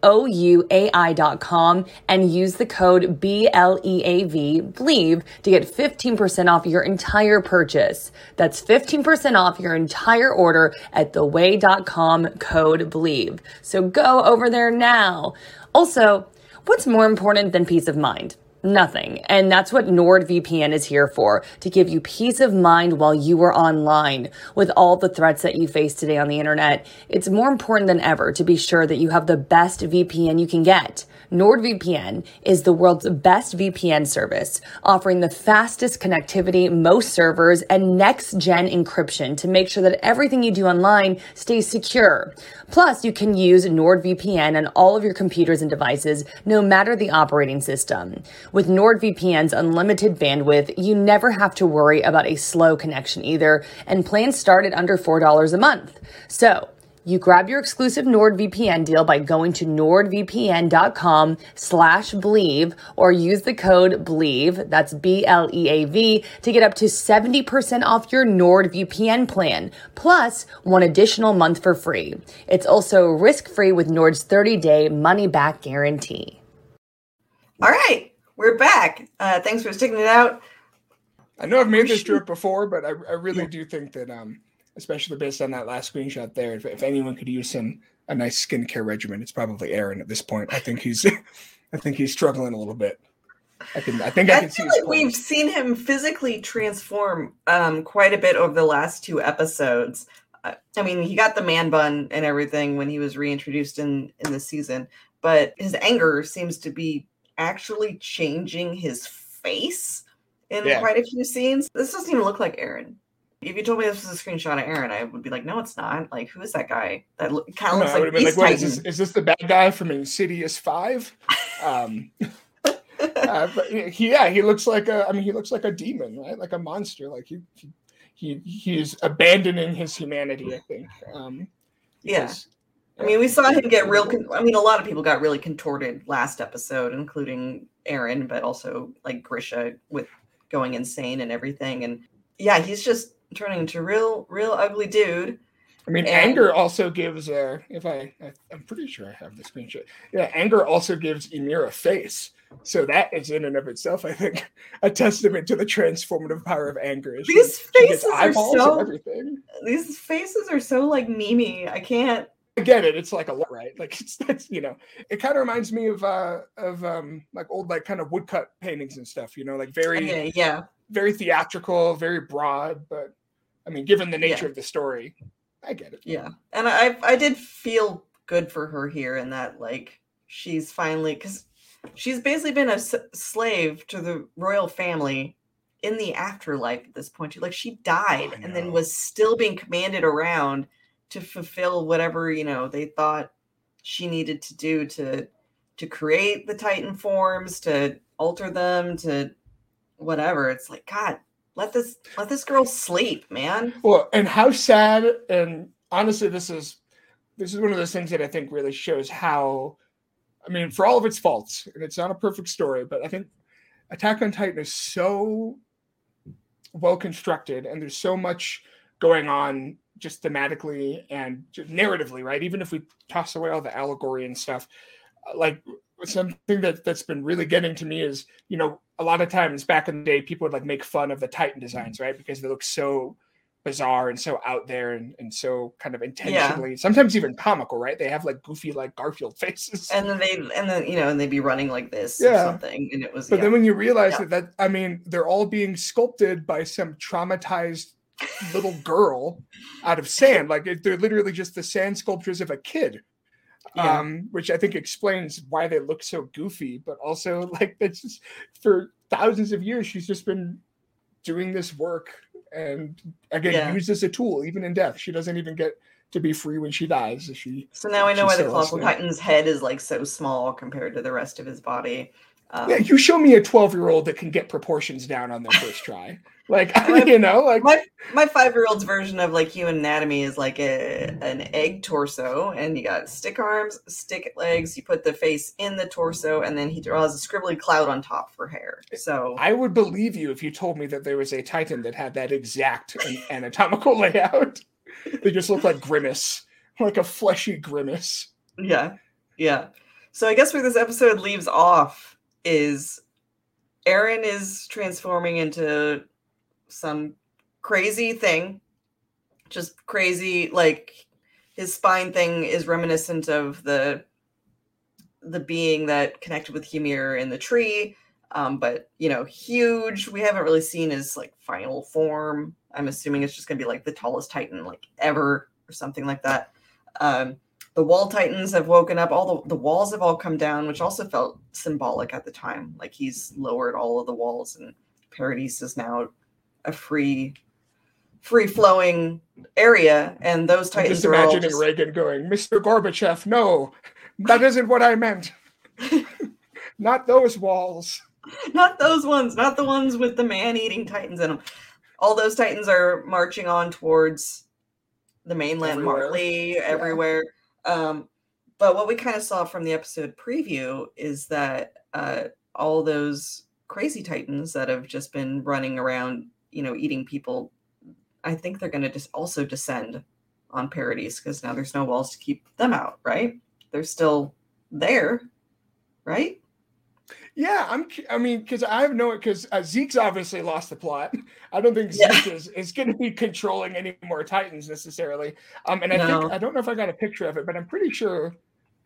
Speaker 3: and use the code B-L-E-A-V, BLEAV, to get 15% off your entire purchase. That's 15% off your entire order at theouai.com code BLEAV. So go over there now. Also, what's more important than peace of mind? Nothing. And that's what NordVPN is here for, to give you peace of mind while you are online. With all the threats that you face today on the internet, it's more important than ever to be sure that you have the best VPN you can get. NordVPN is the world's best VPN service, offering the fastest connectivity, most servers, and next gen encryption to make sure that everything you do online stays secure. Plus, you can use NordVPN on all of your computers and devices, no matter the operating system. With NordVPN's unlimited bandwidth, you never have to worry about a slow connection either, and plans start at under $4 a month. So, you grab your exclusive NordVPN deal by going to nordvpn.com slash bleav or use the code bleav, that's B-L-E-A-V, to get up to 70% off your NordVPN plan, plus one additional month for free. It's also risk-free with Nord's 30-day money-back guarantee.
Speaker 1: All right, we're back. Uh, thanks for sticking it out.
Speaker 2: I know I've made this joke before, but I, I really yeah. do think that um, especially based on that last screenshot there. If, if anyone could use some a nice skincare regimen, it's probably Eren at this point. I think he's, (laughs) I think he's struggling a little bit. I can, I think I, I can see.
Speaker 1: Like we've seen him physically transform um, quite a bit over the last two episodes. Uh, I mean, he got the man bun and everything when he was reintroduced in in the season, but his anger seems to be actually changing his face in yeah. quite a few scenes. This doesn't even look like Eren. if you told me this was a screenshot of Eren, I would be like, no, it's not. Like, who is that guy? That lo- kind of looks like, like
Speaker 2: what, is, this, is this the bad guy from Insidious Five? um, (laughs) uh, but he, yeah, he looks like a. I mean, he looks like a demon, right? Like a monster. Like he, he, he's abandoning his humanity. I think. Um,
Speaker 1: yeah. I mean, we saw him get real. Con- I mean, a lot of people got really contorted last episode, including Eren, but also like Grisha with going insane and everything. And yeah, he's just turning into real, real ugly dude.
Speaker 2: I mean, and, anger also gives. Uh, if I, I, am pretty sure I have the screenshot. Yeah, anger also gives Ymir a face. So that is in and of itself, I think, a testament to the transformative power of anger.
Speaker 1: These faces are so. Everything. These faces are so like memey. I can't.
Speaker 2: I get it. It's like a lot, right? Like (laughs) it's that's you know, it kind of reminds me of uh of um like old like kind of woodcut paintings and stuff. You know, like very
Speaker 1: yeah, yeah
Speaker 2: very theatrical, very broad, but I mean, given the nature
Speaker 1: Yeah.
Speaker 2: of the story, I get it.
Speaker 1: Yeah, and I I did feel good for her here in that like she's finally because she's basically been a s- slave to the royal family in the afterlife at this point. She, like she died
Speaker 2: I
Speaker 1: and then was still being commanded around to fulfill whatever you know they thought she needed to do to to create the Titan forms, to alter them, to whatever. It's like God, let this let this girl sleep, man.
Speaker 2: Well, and how sad and honestly, this is this is one of those things that I think really shows how I mean, for all of its faults, and it's not a perfect story, but I think Attack on Titan is so well constructed and there's so much going on just thematically and just narratively, right? Even if we toss away all the allegory and stuff, uh, like something that that's been really getting to me is, you know, a lot of times back in the day, people would like make fun of the Titan designs, right? Because they look so bizarre and so out there and, and so kind of intentionally, yeah. sometimes even comical, right? They have like goofy, like Garfield (laughs) faces.
Speaker 1: and then they and then you know and they'd be running like this or
Speaker 2: Yeah.
Speaker 1: something and it was
Speaker 2: But
Speaker 1: yeah.
Speaker 2: then when you realize
Speaker 1: Yeah.
Speaker 2: that, that I mean, they're all being sculpted by some traumatized little girl out of sand. Like they're literally just the sand sculptures of a kid.
Speaker 1: Yeah.
Speaker 2: Um, which I think explains why they look so goofy, but also (laughs) like it's just for thousands of years she's just been doing this work and again
Speaker 1: Yeah.
Speaker 2: used as a tool, even in death. She doesn't even get to be free when she dies. She
Speaker 1: so now I know why the colossal titan's head is like so small compared to the rest of his body um,
Speaker 2: yeah, you show me a 12 year old that can get proportions down on their first try. (laughs) Like
Speaker 1: My-
Speaker 2: you know, like
Speaker 1: my my five year old's version of like human anatomy is like a an egg torso, and you got stick arms, stick legs. You put the face in the torso, and then he draws a scribbly cloud on top for hair. So
Speaker 2: I would believe you if you told me that there was a Titan that had that exact (laughs) anatomical layout. They just look like grimace, like a fleshy grimace.
Speaker 1: yeah, yeah. So I guess where this episode leaves off is Eren is transforming into some crazy thing, just crazy. Like his spine thing is reminiscent of the the being that connected with Ymir in the tree. Um, but you know, huge. We haven't really seen his like final form. I'm assuming it's just gonna be like the tallest Titan like ever or something like that. Um, the wall titans have woken up. All the, the walls have all come down, which also felt symbolic at the time. Like he's lowered all of the walls, and Paradis is now a free, free flowing area. And those
Speaker 2: I'm
Speaker 1: titans
Speaker 2: just
Speaker 1: are all
Speaker 2: imagining
Speaker 1: just-
Speaker 2: Reagan going, Mr. Gorbachev, no, that isn't what I meant. (laughs) Not those walls.
Speaker 1: not those ones, not the ones with the man-eating titans in them. All those titans are marching on towards the mainland
Speaker 2: Everywhere.
Speaker 1: Marley everywhere. Um, but what we kind of saw from the episode preview is that uh, all those crazy titans that have just been running around, you know, eating people, I think they're going to just also descend on Paradis because now there's no walls to keep them out, right? They're still there, right?
Speaker 2: Yeah, I'm. I mean, because I have no. Because uh, Zeke's obviously lost the plot. I don't think
Speaker 1: Yeah.
Speaker 2: Zeke is, is going to be controlling any more Titans necessarily. Um, and I
Speaker 1: No.
Speaker 2: think I don't know if I got a picture of it, but I'm pretty sure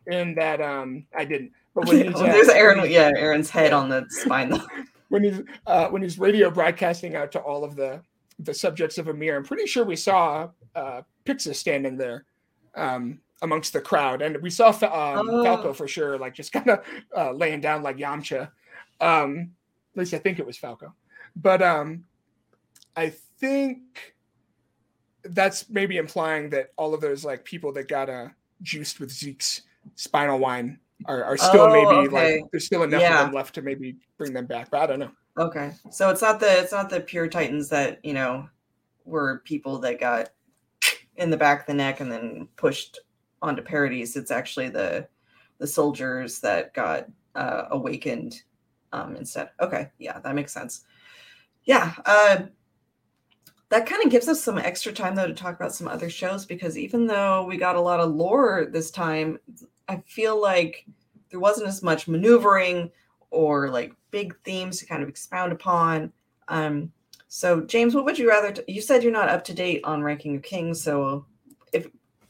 Speaker 2: in that um I didn't. But when (laughs) he's uh,
Speaker 1: there's
Speaker 2: Eren,
Speaker 1: yeah, Eren's head on the spine. though. (laughs)
Speaker 2: when he's uh, when he's radio broadcasting out to all of the the subjects of Ymir, I'm pretty sure we saw uh, Pixis standing there um, amongst the crowd, and we saw um,
Speaker 1: Oh.
Speaker 2: Falco for sure, like just (laughs) kind of uh, laying down like Yamcha. Um, at least I think it was Falco, but um, I think that's maybe implying that all of those like people that got uh, juiced with Zeke's spinal wine are, are still
Speaker 1: Oh,
Speaker 2: maybe
Speaker 1: okay.
Speaker 2: like there's still enough
Speaker 1: Yeah.
Speaker 2: of them left to maybe bring them back. But I don't know.
Speaker 1: Okay, so it's not the it's not the pure titans that you know were people that got in the back of the neck and then pushed onto Paradis. It's actually the the soldiers that got uh, awakened um, instead. Okay, yeah, that makes sense. Yeah, uh, that kind of gives us some extra time though to talk about some other shows because even though we got a lot of lore this time, I feel like there wasn't as much maneuvering or like big themes to kind of expound upon. Um, so, James, what would you rather? T- you said you're not up to date on Ranking of Kings, so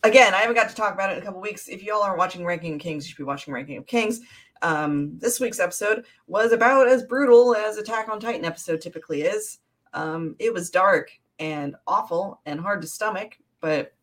Speaker 1: again, I haven't got to talk about it in a couple weeks. If y'all aren't watching Ranking of Kings, you should be watching Ranking of Kings. Um, this week's episode was about as brutal as Attack on Titan episode typically is. Um, it was dark and awful and hard to stomach, but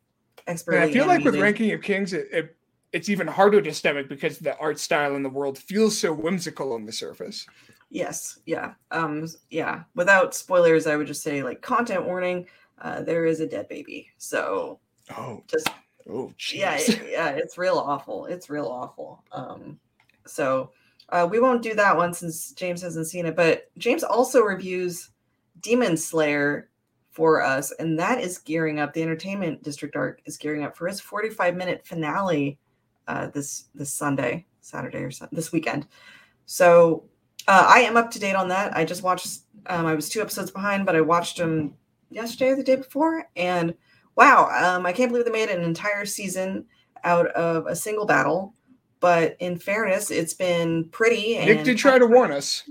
Speaker 2: And
Speaker 1: expertly.
Speaker 2: I feel like with. Ranking of Kings, it, it it's even harder to stomach because the art style in the world feels so whimsical on the surface.
Speaker 1: Yes, yeah, um, yeah. Without spoilers, I would just say like content warning. Uh, there is a dead baby, so
Speaker 2: Oh,
Speaker 1: just
Speaker 2: oh, jeez.
Speaker 1: yeah, it- yeah, it's real awful. It's real awful. Um, so uh, we won't do that one since James hasn't seen it. But James also reviews Demon Slayer for us, and that is gearing up. The Entertainment District arc is gearing up for his 45 minute finale uh, this this Sunday, Saturday or this weekend. So uh, I am up to date on that. I just watched. Um, I was two episodes behind, but I watched them yesterday or the day before, and wow, um, I can't believe they made an entire season out of a single battle. But in fairness, it's been pretty. And
Speaker 2: Nick did try to warn us.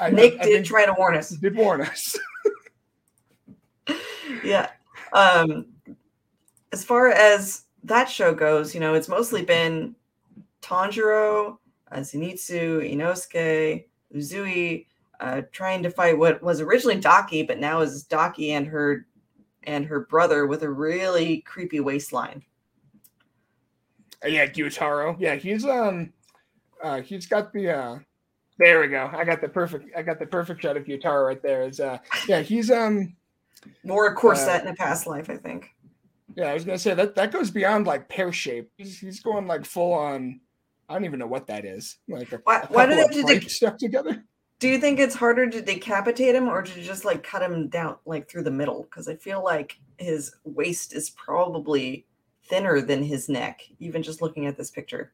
Speaker 2: I,
Speaker 1: Nick
Speaker 2: I
Speaker 1: did try to warn us.
Speaker 2: did warn us. (laughs)
Speaker 1: yeah. Um, as far as that show goes, you know, it's mostly been Tanjiro, uh, Zenitsu, Inosuke, Uzui, uh, trying to fight what was originally Daki, but now is Daki and her and her brother with a really creepy waistline.
Speaker 2: yeah, Gyutaro. Yeah, he's um, uh, he's got the uh, there we go. I got the perfect. I got the perfect shot of Gyutaro right there. Is uh, yeah, he's um,
Speaker 1: More a corset in a past life, I think.
Speaker 2: yeah, I was gonna say that that goes beyond like pear shape. He's, he's going like full on. I don't even know what that is. Like a,
Speaker 1: Why-
Speaker 2: a
Speaker 1: why do they have to
Speaker 2: stuck together.
Speaker 1: Do you think it's harder to decapitate him or to just like cut him down like through the middle? Because I feel like his waist is probably thinner than his neck, even just looking at this picture.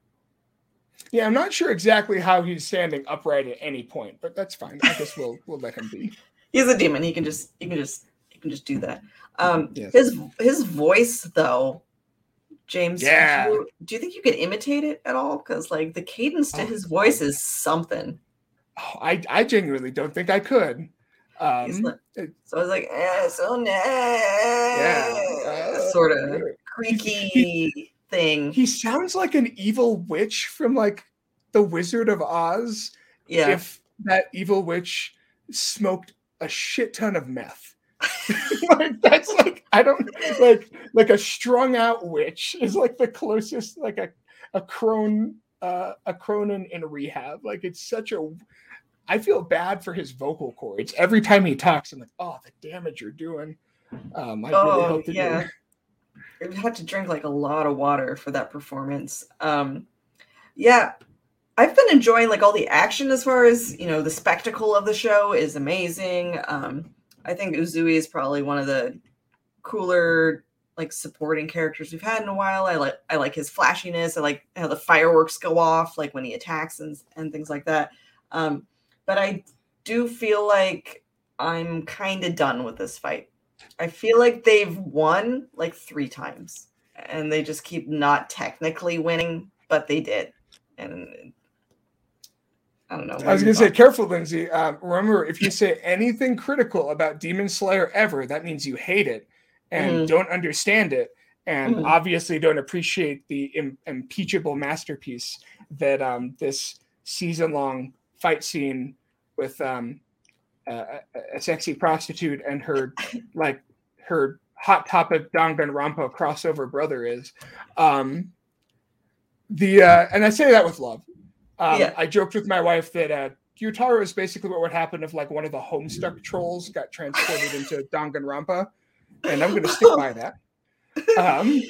Speaker 2: Yeah, I'm not sure exactly how he's standing upright at any point, but that's fine. I guess we'll we'll let him be. (laughs)
Speaker 1: He's a demon. He can just he can just he can just do that. Um
Speaker 2: Yes.
Speaker 1: his his voice though, James, do
Speaker 2: Yeah.
Speaker 1: you- do you think you could imitate it at all? Because like the cadence to
Speaker 2: Oh,
Speaker 1: his voice is something.
Speaker 2: Oh, I I genuinely don't think I could. Um,
Speaker 1: like- So I was like, eh, so nice.
Speaker 2: yeah, uh,
Speaker 1: sort of creaky thing.
Speaker 2: He sounds like an evil witch from like the Wizard of Oz.
Speaker 1: Yeah.
Speaker 2: If that evil witch smoked a shit ton of meth. (laughs) (laughs) like that's like I don't like like a strung out witch is like the closest like a a crone uh a cronin in rehab. Like it's such a I feel bad for his vocal cords. Every time he talks, I'm like, oh, the damage you're doing. Um, I really
Speaker 1: Oh,
Speaker 2: hope that
Speaker 1: yeah. You'd have to drink like a lot of water for that performance. Um, yeah, I've been enjoying like all the action as far as you know the spectacle of the show is amazing. Um, I think Uzui is probably one of the cooler like supporting characters we've had in a while. I like I like his flashiness. I like how the fireworks go off like when he attacks and and things like that. Um, but I do feel like I'm kind of done with this fight. I feel like they've won like three times, and they just keep not technically winning, but they did. And I don't know.
Speaker 2: I was going to say, careful, Lindsay. Um, remember, if you say anything critical about Demon Slayer ever, that means you hate it and
Speaker 1: Mm.
Speaker 2: don't understand it, and
Speaker 1: Mm.
Speaker 2: obviously don't appreciate the Im- impeachable masterpiece that um, this season-long fight scene with um, a, sexy prostitute and her (laughs) like her hot topic Danganronpa crossover brother is. Um, the uh, and I say that with love. Um,
Speaker 1: Yeah.
Speaker 2: I joked with my wife that uh, Gyutaro is basically what would happen if like one of the Homestuck trolls got transported into (laughs) Danganronpa, and I'm going to stick by that. (laughs) Um,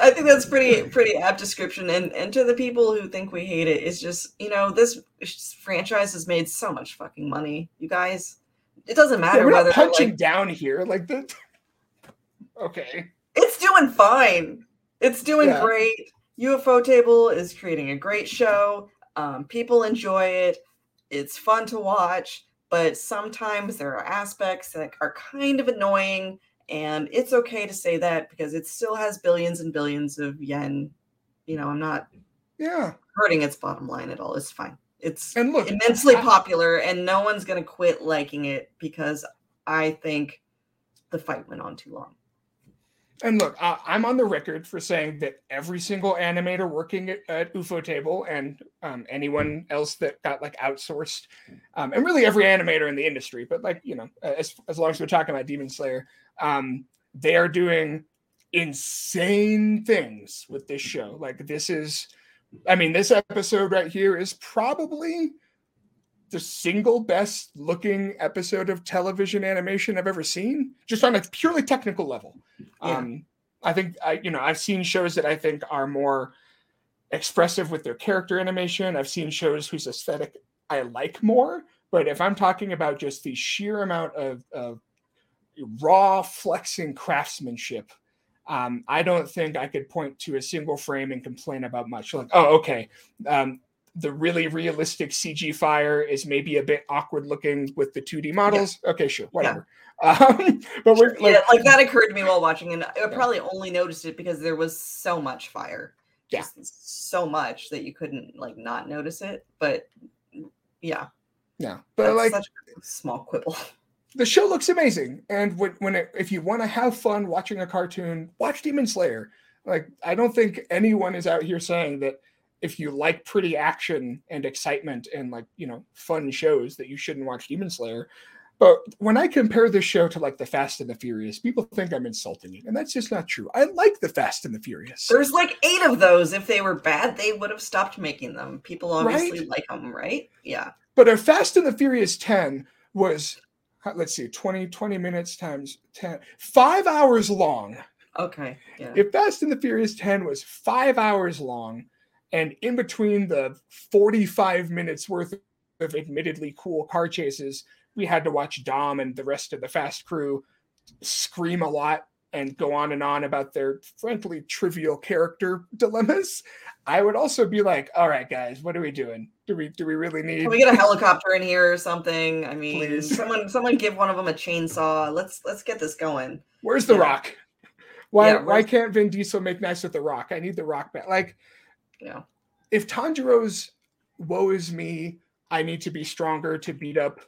Speaker 1: I think that's pretty pretty apt description. And and to the people who think we hate it, it's just you know this franchise has made so much fucking money, you guys. It doesn't
Speaker 2: yeah,
Speaker 1: matter
Speaker 2: we're
Speaker 1: whether
Speaker 2: punching
Speaker 1: like,
Speaker 2: down here, like the. (laughs) Okay.
Speaker 1: it's doing fine. It's doing
Speaker 2: Yeah.
Speaker 1: great. Ufotable is creating a great show. Um, people enjoy it. It's fun to watch, but sometimes there are aspects that are kind of annoying, and it's okay to say that because it still has billions and billions of yen. You know, I'm not
Speaker 2: Yeah,
Speaker 1: hurting its bottom line at all. It's fine. It's
Speaker 2: and look,
Speaker 1: immensely
Speaker 2: I-
Speaker 1: popular, and no one's going to quit liking it because I think the fight went on too long.
Speaker 2: And look, uh, I'm on the record for saying that every single animator working at, at Ufotable and um, anyone else that got like outsourced, um, and really every animator in the industry, but like, you know, as, as long as we're talking about Demon Slayer, um, they are doing insane things with this show. Like, this is, I mean, this episode right here is probably the single best looking episode of television animation I've ever seen, just on a purely technical level. Yeah. Um, I think I, you know, I've seen shows that I think are more expressive with their character animation. I've seen shows whose aesthetic I like more, but if I'm talking about just the sheer amount of, of raw flexing craftsmanship, um, I don't think I could point to a single frame and complain about much. Like, oh, okay, um, the really realistic CG fire is maybe a bit awkward looking with the 2D models. Yeah. Okay, sure, whatever. Yeah. (laughs) Um,
Speaker 1: but we're like, yeah, like that occurred to me while watching, and I probably only noticed it because there was so much fire.
Speaker 2: Yeah,
Speaker 1: so much that you couldn't like not notice it. But yeah,
Speaker 2: yeah, but That's like such
Speaker 1: a small quibble.
Speaker 2: The show looks amazing, and when when it, if you want to have fun watching a cartoon, watch Demon Slayer. Like I don't think anyone is out here saying that if you like pretty action and excitement and like you know fun shows that you shouldn't watch demon slayer. But when i compare this show to like the fast and the furious people think i'm insulting you and that's just not true. I like the fast and the furious.
Speaker 1: There's like eight of those. If they were bad they would have stopped making them. People obviously right? like them right? Yeah.
Speaker 2: But a fast and the furious 10 was let's see 20 20 minutes times 10 five hours long
Speaker 1: okay yeah.
Speaker 2: if fast and the furious 10 was five hours long and in between the 45 minutes worth of admittedly cool car chases, we had to watch Dom and the rest of the fast crew scream a lot and go on and on about their frankly trivial character dilemmas. I would also be like, all right, guys, what are we doing? Do we do we really need
Speaker 1: Can we get a helicopter in here or something? I mean Please. someone someone give one of them a chainsaw. Let's let's get this going.
Speaker 2: Where's the yeah. rock? Why yeah, why can't Vin Diesel make nice with the rock? I need the rock back. Like
Speaker 1: yeah.
Speaker 2: If Tanjiro's woe is me, I need to be stronger to beat up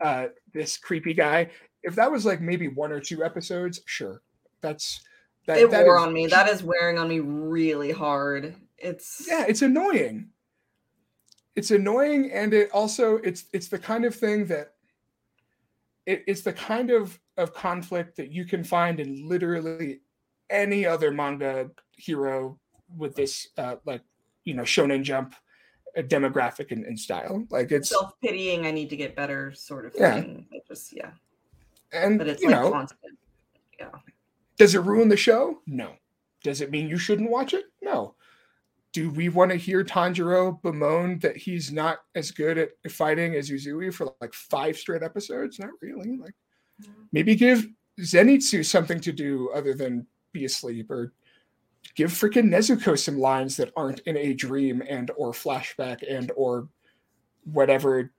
Speaker 2: uh, this creepy guy. If that was like maybe one or two episodes, sure. That's
Speaker 1: that, it that wore is, on me. That is wearing on me really hard. It's
Speaker 2: yeah, it's annoying. It's annoying, and it also it's it's the kind of thing that it, it's the kind of of conflict that you can find in literally any other manga hero with this uh, like you know shonen jump uh, demographic and, and style. Like it's
Speaker 1: self pitying. I need to get better, sort of thing. Yeah. It just yeah.
Speaker 2: And but it's you like know, constant. Yeah. Does it ruin the show? No. Does it mean you shouldn't watch it? No. Do we want to hear Tanjiro bemoan that he's not as good at fighting as Uzui for like five straight episodes? Not really. Like mm-hmm. maybe give Zenitsu something to do other than be asleep or give freaking Nezuko some lines that aren't in a dream and or flashback and or whatever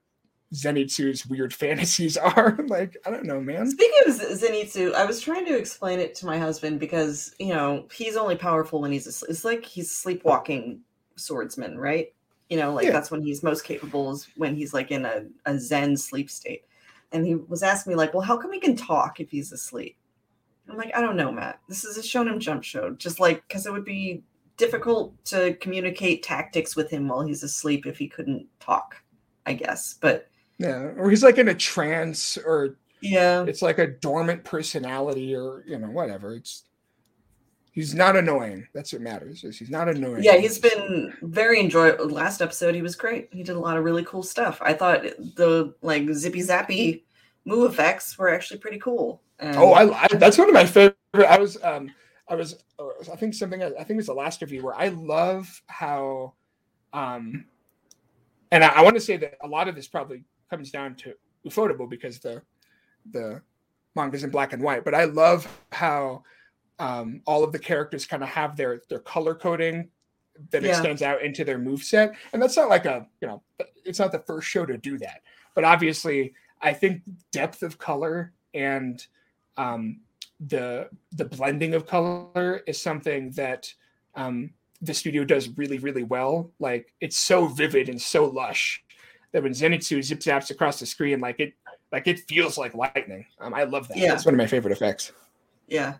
Speaker 2: Zenitsu's weird (laughs) fantasies are. (laughs) like, I don't know, man.
Speaker 1: Speaking of Zenitsu, I was trying to explain it to my husband because, you know, he's only powerful when he's asleep. It's like he's sleepwalking swordsman, right? You know, like yeah. that's when he's most capable is when he's like in a, a Zen sleep state. And he was asking me, like, well, how come he can talk if he's asleep? I'm like, I don't know, Matt. This is a Shonen Jump show. Just like, because it would be difficult to communicate tactics with him while he's asleep if he couldn't talk, I guess. But
Speaker 2: yeah, or he's like in a trance, or
Speaker 1: yeah,
Speaker 2: it's like a dormant personality, or you know, whatever. It's he's not annoying. That's what matters. Is he's not annoying.
Speaker 1: Yeah, he's been very enjoyable. Last episode, he was great. He did a lot of really cool stuff. I thought the like zippy zappy move effects were actually pretty cool.
Speaker 2: And oh, I, I, that's one of my favorite. I was um I was I think something I think it was the last review where I love how um and I, I want to say that a lot of this probably comes down to Ufotable because the the manga's in black and white, but I love how um, all of the characters kind of have their their color coding that yeah. extends out into their move set, and that's not like a you know it's not the first show to do that, but obviously I think depth of color and um, the the blending of color is something that um, the studio does really really well. Like it's so vivid and so lush that when Zenitsu zip zaps across the screen, like it like it feels like lightning. Um, I love that. Yeah. That's one of my favorite effects.
Speaker 1: Yeah.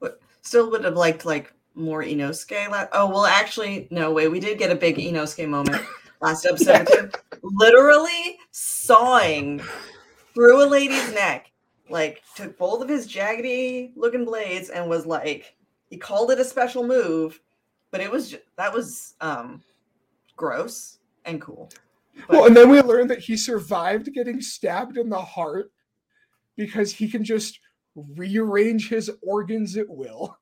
Speaker 1: But still would have liked like more Inosuke. La- oh well, actually, no way. We did get a big Inosuke moment last (laughs) episode. yeah. Literally sawing through a lady's neck, like took both of his jaggedy looking blades and was like, he called it a special move, but it was that was um gross and cool.
Speaker 2: But, well, and then we learned that he survived getting stabbed in the heart because he can just rearrange his organs at will.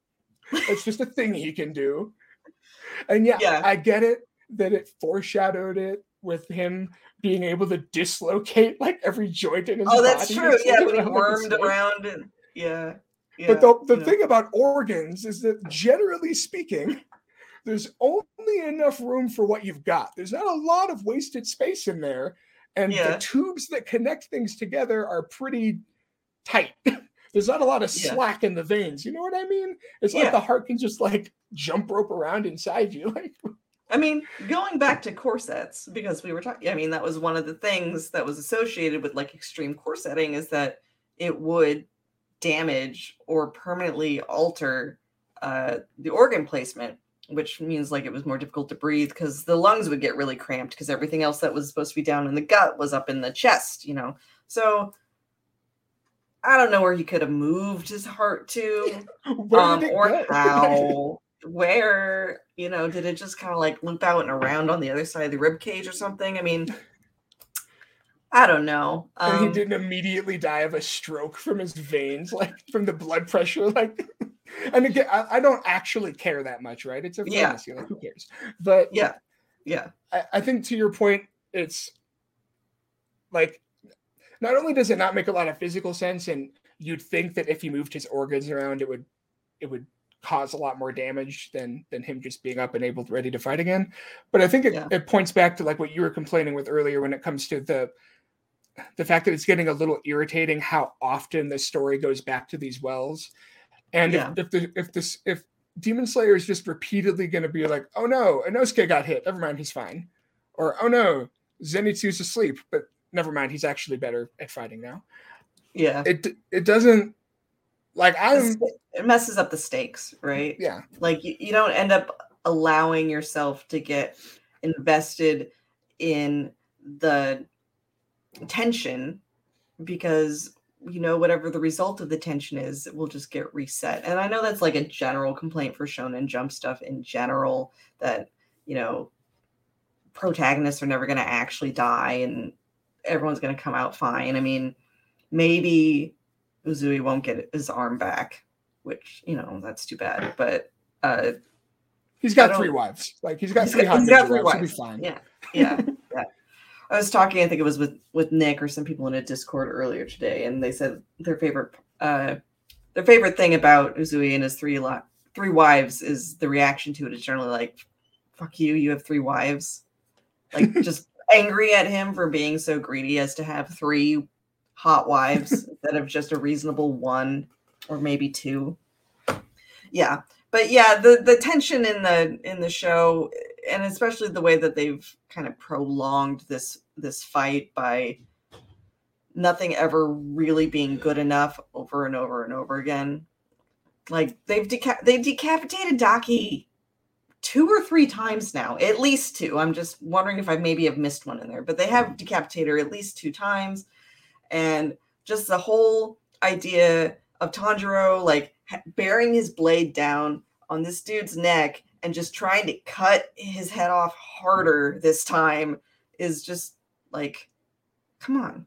Speaker 2: It's just a thing he can do. And yeah, yeah, I get it that it foreshadowed it with him being able to dislocate like every joint in his body.
Speaker 1: oh, that's true. Yeah, when he wormed around and yeah.
Speaker 2: yeah but the, the thing about organs is that generally speaking, there's only enough room for what you've got. There's not a lot of wasted space in there. And yeah. the tubes that connect things together are pretty tight. (laughs) there's not a lot of slack yeah. in the veins. You know what I mean? It's like the heart can just like jump rope around inside you. (laughs) Like
Speaker 1: I mean, going back to corsets, because we were talking, I mean, that was one of the things that was associated with like extreme corsetting is that it would damage or permanently alter uh, the organ placement, which means like it was more difficult to breathe because the lungs would get really cramped because everything else that was supposed to be down in the gut was up in the chest, you know. So I don't know where he could have moved his heart to, (laughs) um, or how (laughs) where you know did it just kind of like loop out and around on the other side of the rib cage or something i mean i don't know
Speaker 2: um, he didn't immediately die of a stroke from his veins like from the blood pressure like (laughs) and again I, I, don't actually care that much right? It's a fantasy yeah. like who cares? But
Speaker 1: yeah. Yeah.
Speaker 2: I, I think to your point it's like not only does it not make a lot of physical sense and you'd think that if he moved his organs around it would it would cause a lot more damage than than him just being up and able ready to fight again. But i think it, yeah. it points back to like what you were complaining with earlier when it comes to the the fact that it's getting a little irritating how often the story goes back to these wells and yeah. if, if the if this if demon slayer is just repeatedly going to be like oh no inosuke got hit never mind he's fine or oh no zenitsu's asleep but never mind he's actually better at fighting now
Speaker 1: yeah
Speaker 2: it it doesn't like I'm
Speaker 1: it messes up the stakes, right?
Speaker 2: Yeah.
Speaker 1: Like you, you don't end up allowing yourself to get invested in the tension because you know whatever the result of the tension is it will just get reset and i know that's like a general complaint for shonen jump stuff in general that you know protagonists are never going to actually die and everyone's going to come out fine i mean maybe Uzui won't get his arm back, which you know that's too bad. But uh,
Speaker 2: he's got three wives. Like he's got he's three. Got, he's got three wives. wives. He'll be fine.
Speaker 1: Yeah, yeah. (laughs) I was talking. I think it was with with Nick or some people in a Discord earlier today, and they said their favorite uh, their favorite thing about Uzui and his three lot three wives is the reaction to it is generally like, "Fuck you, you have three wives," like (laughs) just angry at him for being so greedy as to have three hot wives (laughs) instead of just a reasonable one or maybe two. Yeah. But yeah, the the tension in the in the show and especially the way that they've kind of prolonged this this fight by nothing ever really being good enough over and over and over again. Like they've deca- they decapitated Daki two or three times now, at least two. I'm just wondering if I maybe have missed one in there, but they have decapitated her at least two times and just the whole idea of Tanjiro like bearing his blade down on this dude's neck and just trying to cut his head off harder this time is just like come on.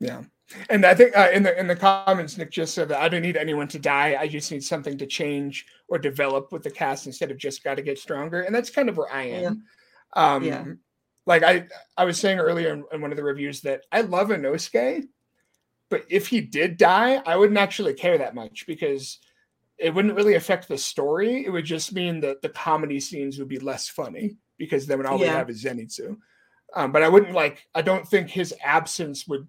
Speaker 2: Yeah. And i think uh, in the in the comments nick just said that i don't need anyone to die. I just need something to change or develop with the cast instead of just got to get stronger. And that's kind of where i am. Yeah. um yeah. like I I was saying earlier in, in, one of the reviews that I love Inosuke, but if he did die, I wouldn't actually care that much because it wouldn't really affect the story. It would just mean that the comedy scenes would be less funny because then all yeah. we have is Zenitsu. Um, but I wouldn't like. I don't think his absence would.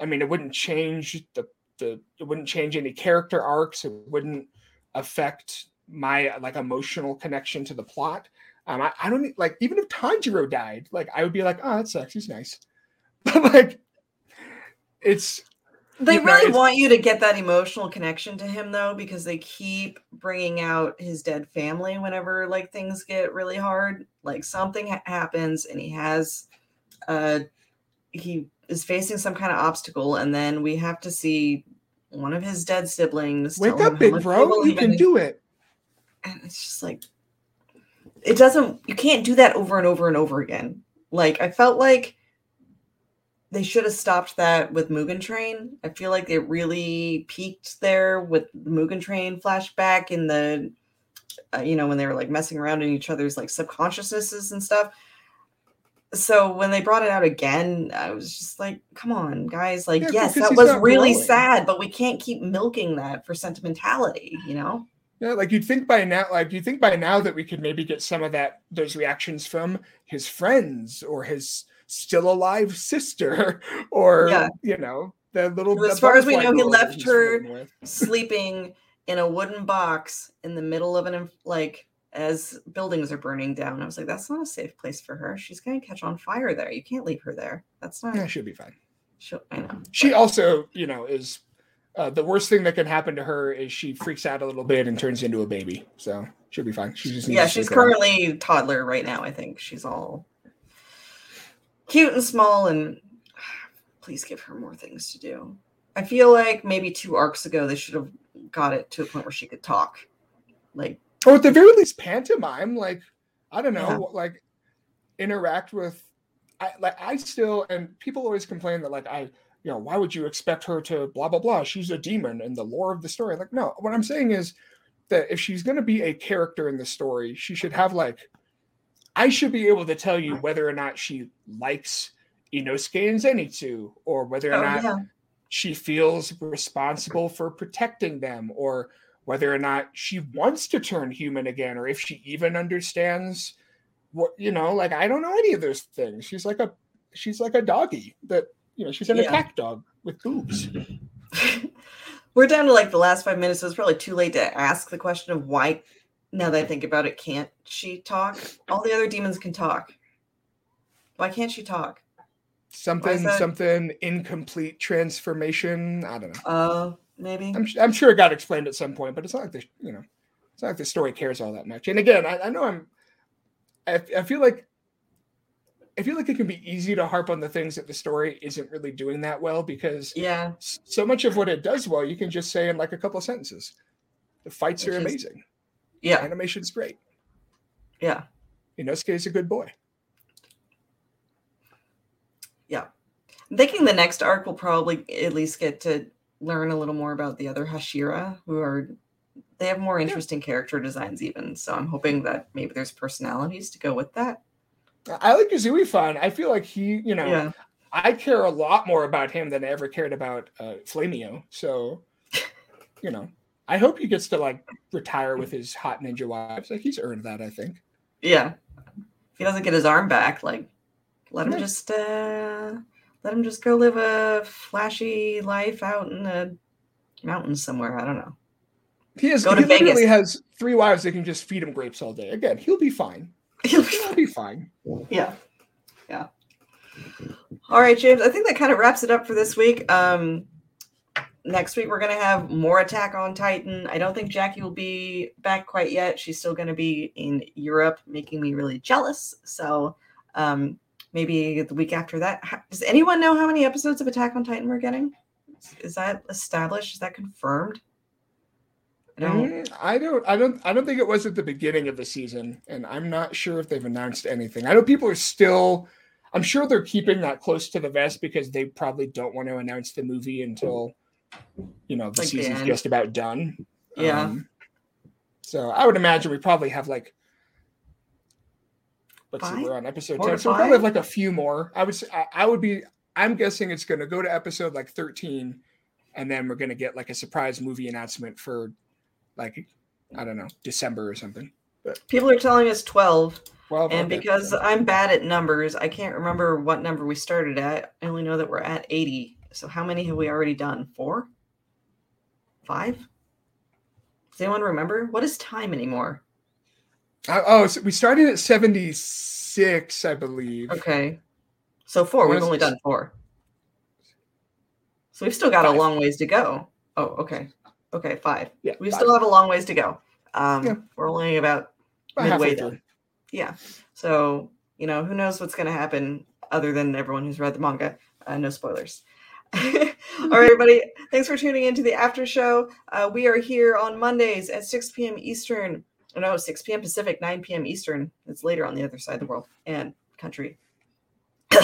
Speaker 2: I mean, it wouldn't change the the. It wouldn't change any character arcs. It wouldn't affect my like emotional connection to the plot. Um, I, I don't like even if Tanjiro died, like I would be like, oh, that sucks. He's nice, (laughs) but like, it's
Speaker 1: They really want you to get that emotional connection to him though, because they keep bringing out his dead family whenever like things get really hard. Like something ha- happens and he has, uh, he is facing some kind of obstacle, and then we have to see one of his dead siblings.
Speaker 2: Wake up, big bro. You can do it.
Speaker 1: and it's just like it doesn't you can't do that over and over and over again like i felt like they should have stopped that with mugen train. I feel like it really peaked there with the mugen train flashback in the uh, you know when they were like messing around in each other's like subconsciousnesses and stuff. So when they brought it out again i was just like come on guys. Like
Speaker 2: Yeah,
Speaker 1: yes that was really
Speaker 2: growing.
Speaker 1: sad but we can't keep milking that for sentimentality you know?
Speaker 2: Yeah, like you'd think by now, like you'd think by now that we could maybe get some of that those reactions from his friends or his still alive sister, (laughs) or
Speaker 1: Yeah.
Speaker 2: you know the little.
Speaker 1: As
Speaker 2: the
Speaker 1: far as we know, he left her- sleeping in a wooden box in the middle of an like as buildings are burning down. I was like, that's not a safe place for her. She's going to catch on fire there. You can't leave her there. That's not.
Speaker 2: Yeah, she'll be fine.
Speaker 1: she'll- I know.
Speaker 2: She also, you know, is uh, the worst thing that can happen to her is she freaks out a little bit and turns into a baby. So she'll be fine. She just needs
Speaker 1: Yeah, she's currently toddler right now. I think she's all cute and small, and please give her more things to do. I feel like maybe two arcs ago they should have got it to a point where she could talk. Like,
Speaker 2: or at the very least pantomime like i don't know
Speaker 1: Yeah.
Speaker 2: like interact with i like i still and people always complain that like i you know why would you expect her to blah blah blah she's a demon in the lore of the story like no what i'm saying is that if she's going to be a character in the story she should have like i should be able to tell you whether or not she likes inosuke and zenitsu or whether or
Speaker 1: oh,
Speaker 2: not
Speaker 1: yeah.
Speaker 2: she feels responsible for protecting them or whether or not she wants to turn human again or if she even understands what you know like i don't know any of those things she's like a she's like a doggy that you know she's an
Speaker 1: Yeah.
Speaker 2: attack dog with boobs (laughs)
Speaker 1: We're down to like the last five minutes, so it's probably too late to ask the question of why. Now that I think about it, can't she talk? All the other demons can talk. Why can't she talk?
Speaker 2: something something incomplete transformation i don't know
Speaker 1: Uh, maybe.
Speaker 2: I'm, I'm sure it got explained at some point but it's not like the you know it's not like the story cares all that much and again i, I know i'm I, I feel like I feel like it can be easy to harp on the things that the story isn't really doing that well because
Speaker 1: Yeah,
Speaker 2: so much of what it does well you can just say in like a couple of sentences. The fights are
Speaker 1: Which is-
Speaker 2: amazing.
Speaker 1: Yeah,
Speaker 2: Animation's great.
Speaker 1: yeah,
Speaker 2: Inosuke is a good boy.
Speaker 1: yeah. I'm thinking the next arc will probably at least get to learn a little more about the other Hashira, who are they have more interesting character designs even. So I'm hoping that maybe there's personalities to go with that.
Speaker 2: I like Kazooie fun. I feel like he, you know,
Speaker 1: Yeah,
Speaker 2: I care a lot more about him than I ever cared about uh, Flamio. So, you know, I hope he gets to like retire with his hot ninja wives. Like he's earned that, I think.
Speaker 1: yeah. If he doesn't get his arm back, like let him
Speaker 2: Yeah.
Speaker 1: just uh let him just go live a flashy life out in the mountains somewhere. I don't know.
Speaker 2: He has
Speaker 1: Go
Speaker 2: he literally
Speaker 1: Vegas.
Speaker 2: has three wives that can just feed him grapes all day. Again, he'll be fine. (laughs) He'll be fine.
Speaker 1: yeah yeah all right james i think that kind of wraps it up for this week um next week we're going to have more attack on titan. I don't think jackie will be back quite yet. She's still going to be in europe making me really jealous. So um maybe the week after that. Ha- does anyone know how many episodes of attack on titan we're getting? Is, that established? Is that confirmed? Don't
Speaker 2: Mm, I don't I don't I don't think it was at the beginning of the season, and I'm not sure if they've announced anything. I know people are still I'm sure they're keeping that close to the vest because they probably don't want to announce the movie until you know the
Speaker 1: Like
Speaker 2: season's
Speaker 1: end.
Speaker 2: just about done.
Speaker 1: Yeah.
Speaker 2: Um, so I would imagine we probably have like let's see, we're on episode
Speaker 1: Four
Speaker 2: 10. So we probably have like a few more. I would say I, I would be I'm guessing it's gonna go to episode like 13, and then we're gonna get like a surprise movie announcement for like I don't know, December or something.
Speaker 1: people are telling us 12
Speaker 2: Well,
Speaker 1: And because I'm bad at numbers, I can't remember what number we started at. I only know that we're at 80. So how many have we already done? Four? Five? Does anyone remember? What is time anymore?
Speaker 2: oh, so we started at 76, I believe.
Speaker 1: Okay. So four. We've only done four. So we've still got
Speaker 2: Five.
Speaker 1: a long ways to go. Oh, okay. Okay, five.
Speaker 2: Yeah,
Speaker 1: We
Speaker 2: five.
Speaker 1: still have a long ways to go. Um,
Speaker 2: Yeah.
Speaker 1: We're only about
Speaker 2: About
Speaker 1: midway
Speaker 2: through.
Speaker 1: done. Yeah. So, you know, who knows what's going to happen other than everyone who's read the manga. Uh, no spoilers. (laughs) All right, everybody. Thanks for tuning in to the after show. Uh, we are here on Mondays at 6 p.m. Eastern. No, 6 p.m. Pacific, 9 p.m. Eastern. It's later on the other side of the world and country. (coughs)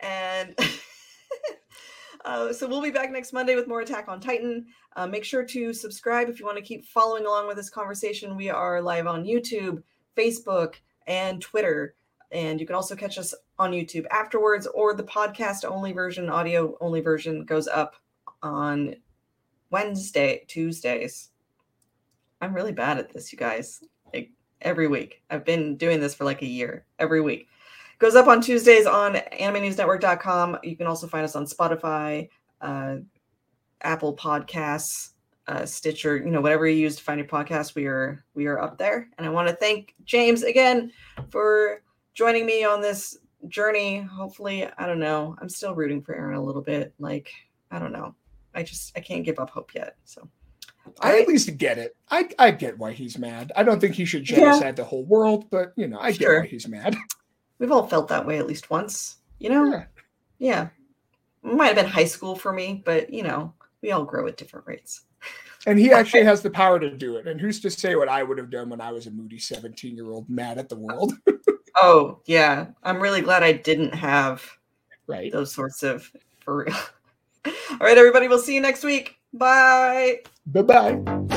Speaker 1: and (laughs) uh, so we'll be back next Monday with more Attack on Titan. Uh, make sure to subscribe if you want to keep following along with this conversation. We are live on YouTube, Facebook, and Twitter. And you can also catch us on YouTube afterwards, or the podcast only version, audio only version goes up on Wednesday, Tuesdays. I'm really bad at this, you guys. Like every week. I've been doing this for like a year, every week. Goes up on Tuesdays on animenewsnetwork.com. You can also find us on Spotify, uh, Apple Podcasts, uh, Stitcher, you know, whatever you use to find your podcast, we are we are up there. And I want to thank James again for joining me on this journey. Hopefully, I don't know. I'm still rooting for Eren a little bit. Like, I don't know. I just I can't give up hope yet. So
Speaker 2: I
Speaker 1: Right.
Speaker 2: at least get it. I I get why he's mad. I don't think he should genocide the whole world, but you know, I get why he's mad. (laughs)
Speaker 1: we've all felt that way at least once, you know?
Speaker 2: Yeah.
Speaker 1: Yeah. Might have been high school for me, but you know, we all grow at different rates.
Speaker 2: And he actually has the power to do it. And who's to say what I would have done when I was a moody 17 year old mad at the world? (laughs)
Speaker 1: Oh, yeah. I'm really glad I didn't have
Speaker 2: right.
Speaker 1: those sorts of for real. (laughs) All right, everybody, we'll see you next week. Bye.
Speaker 2: Bye bye.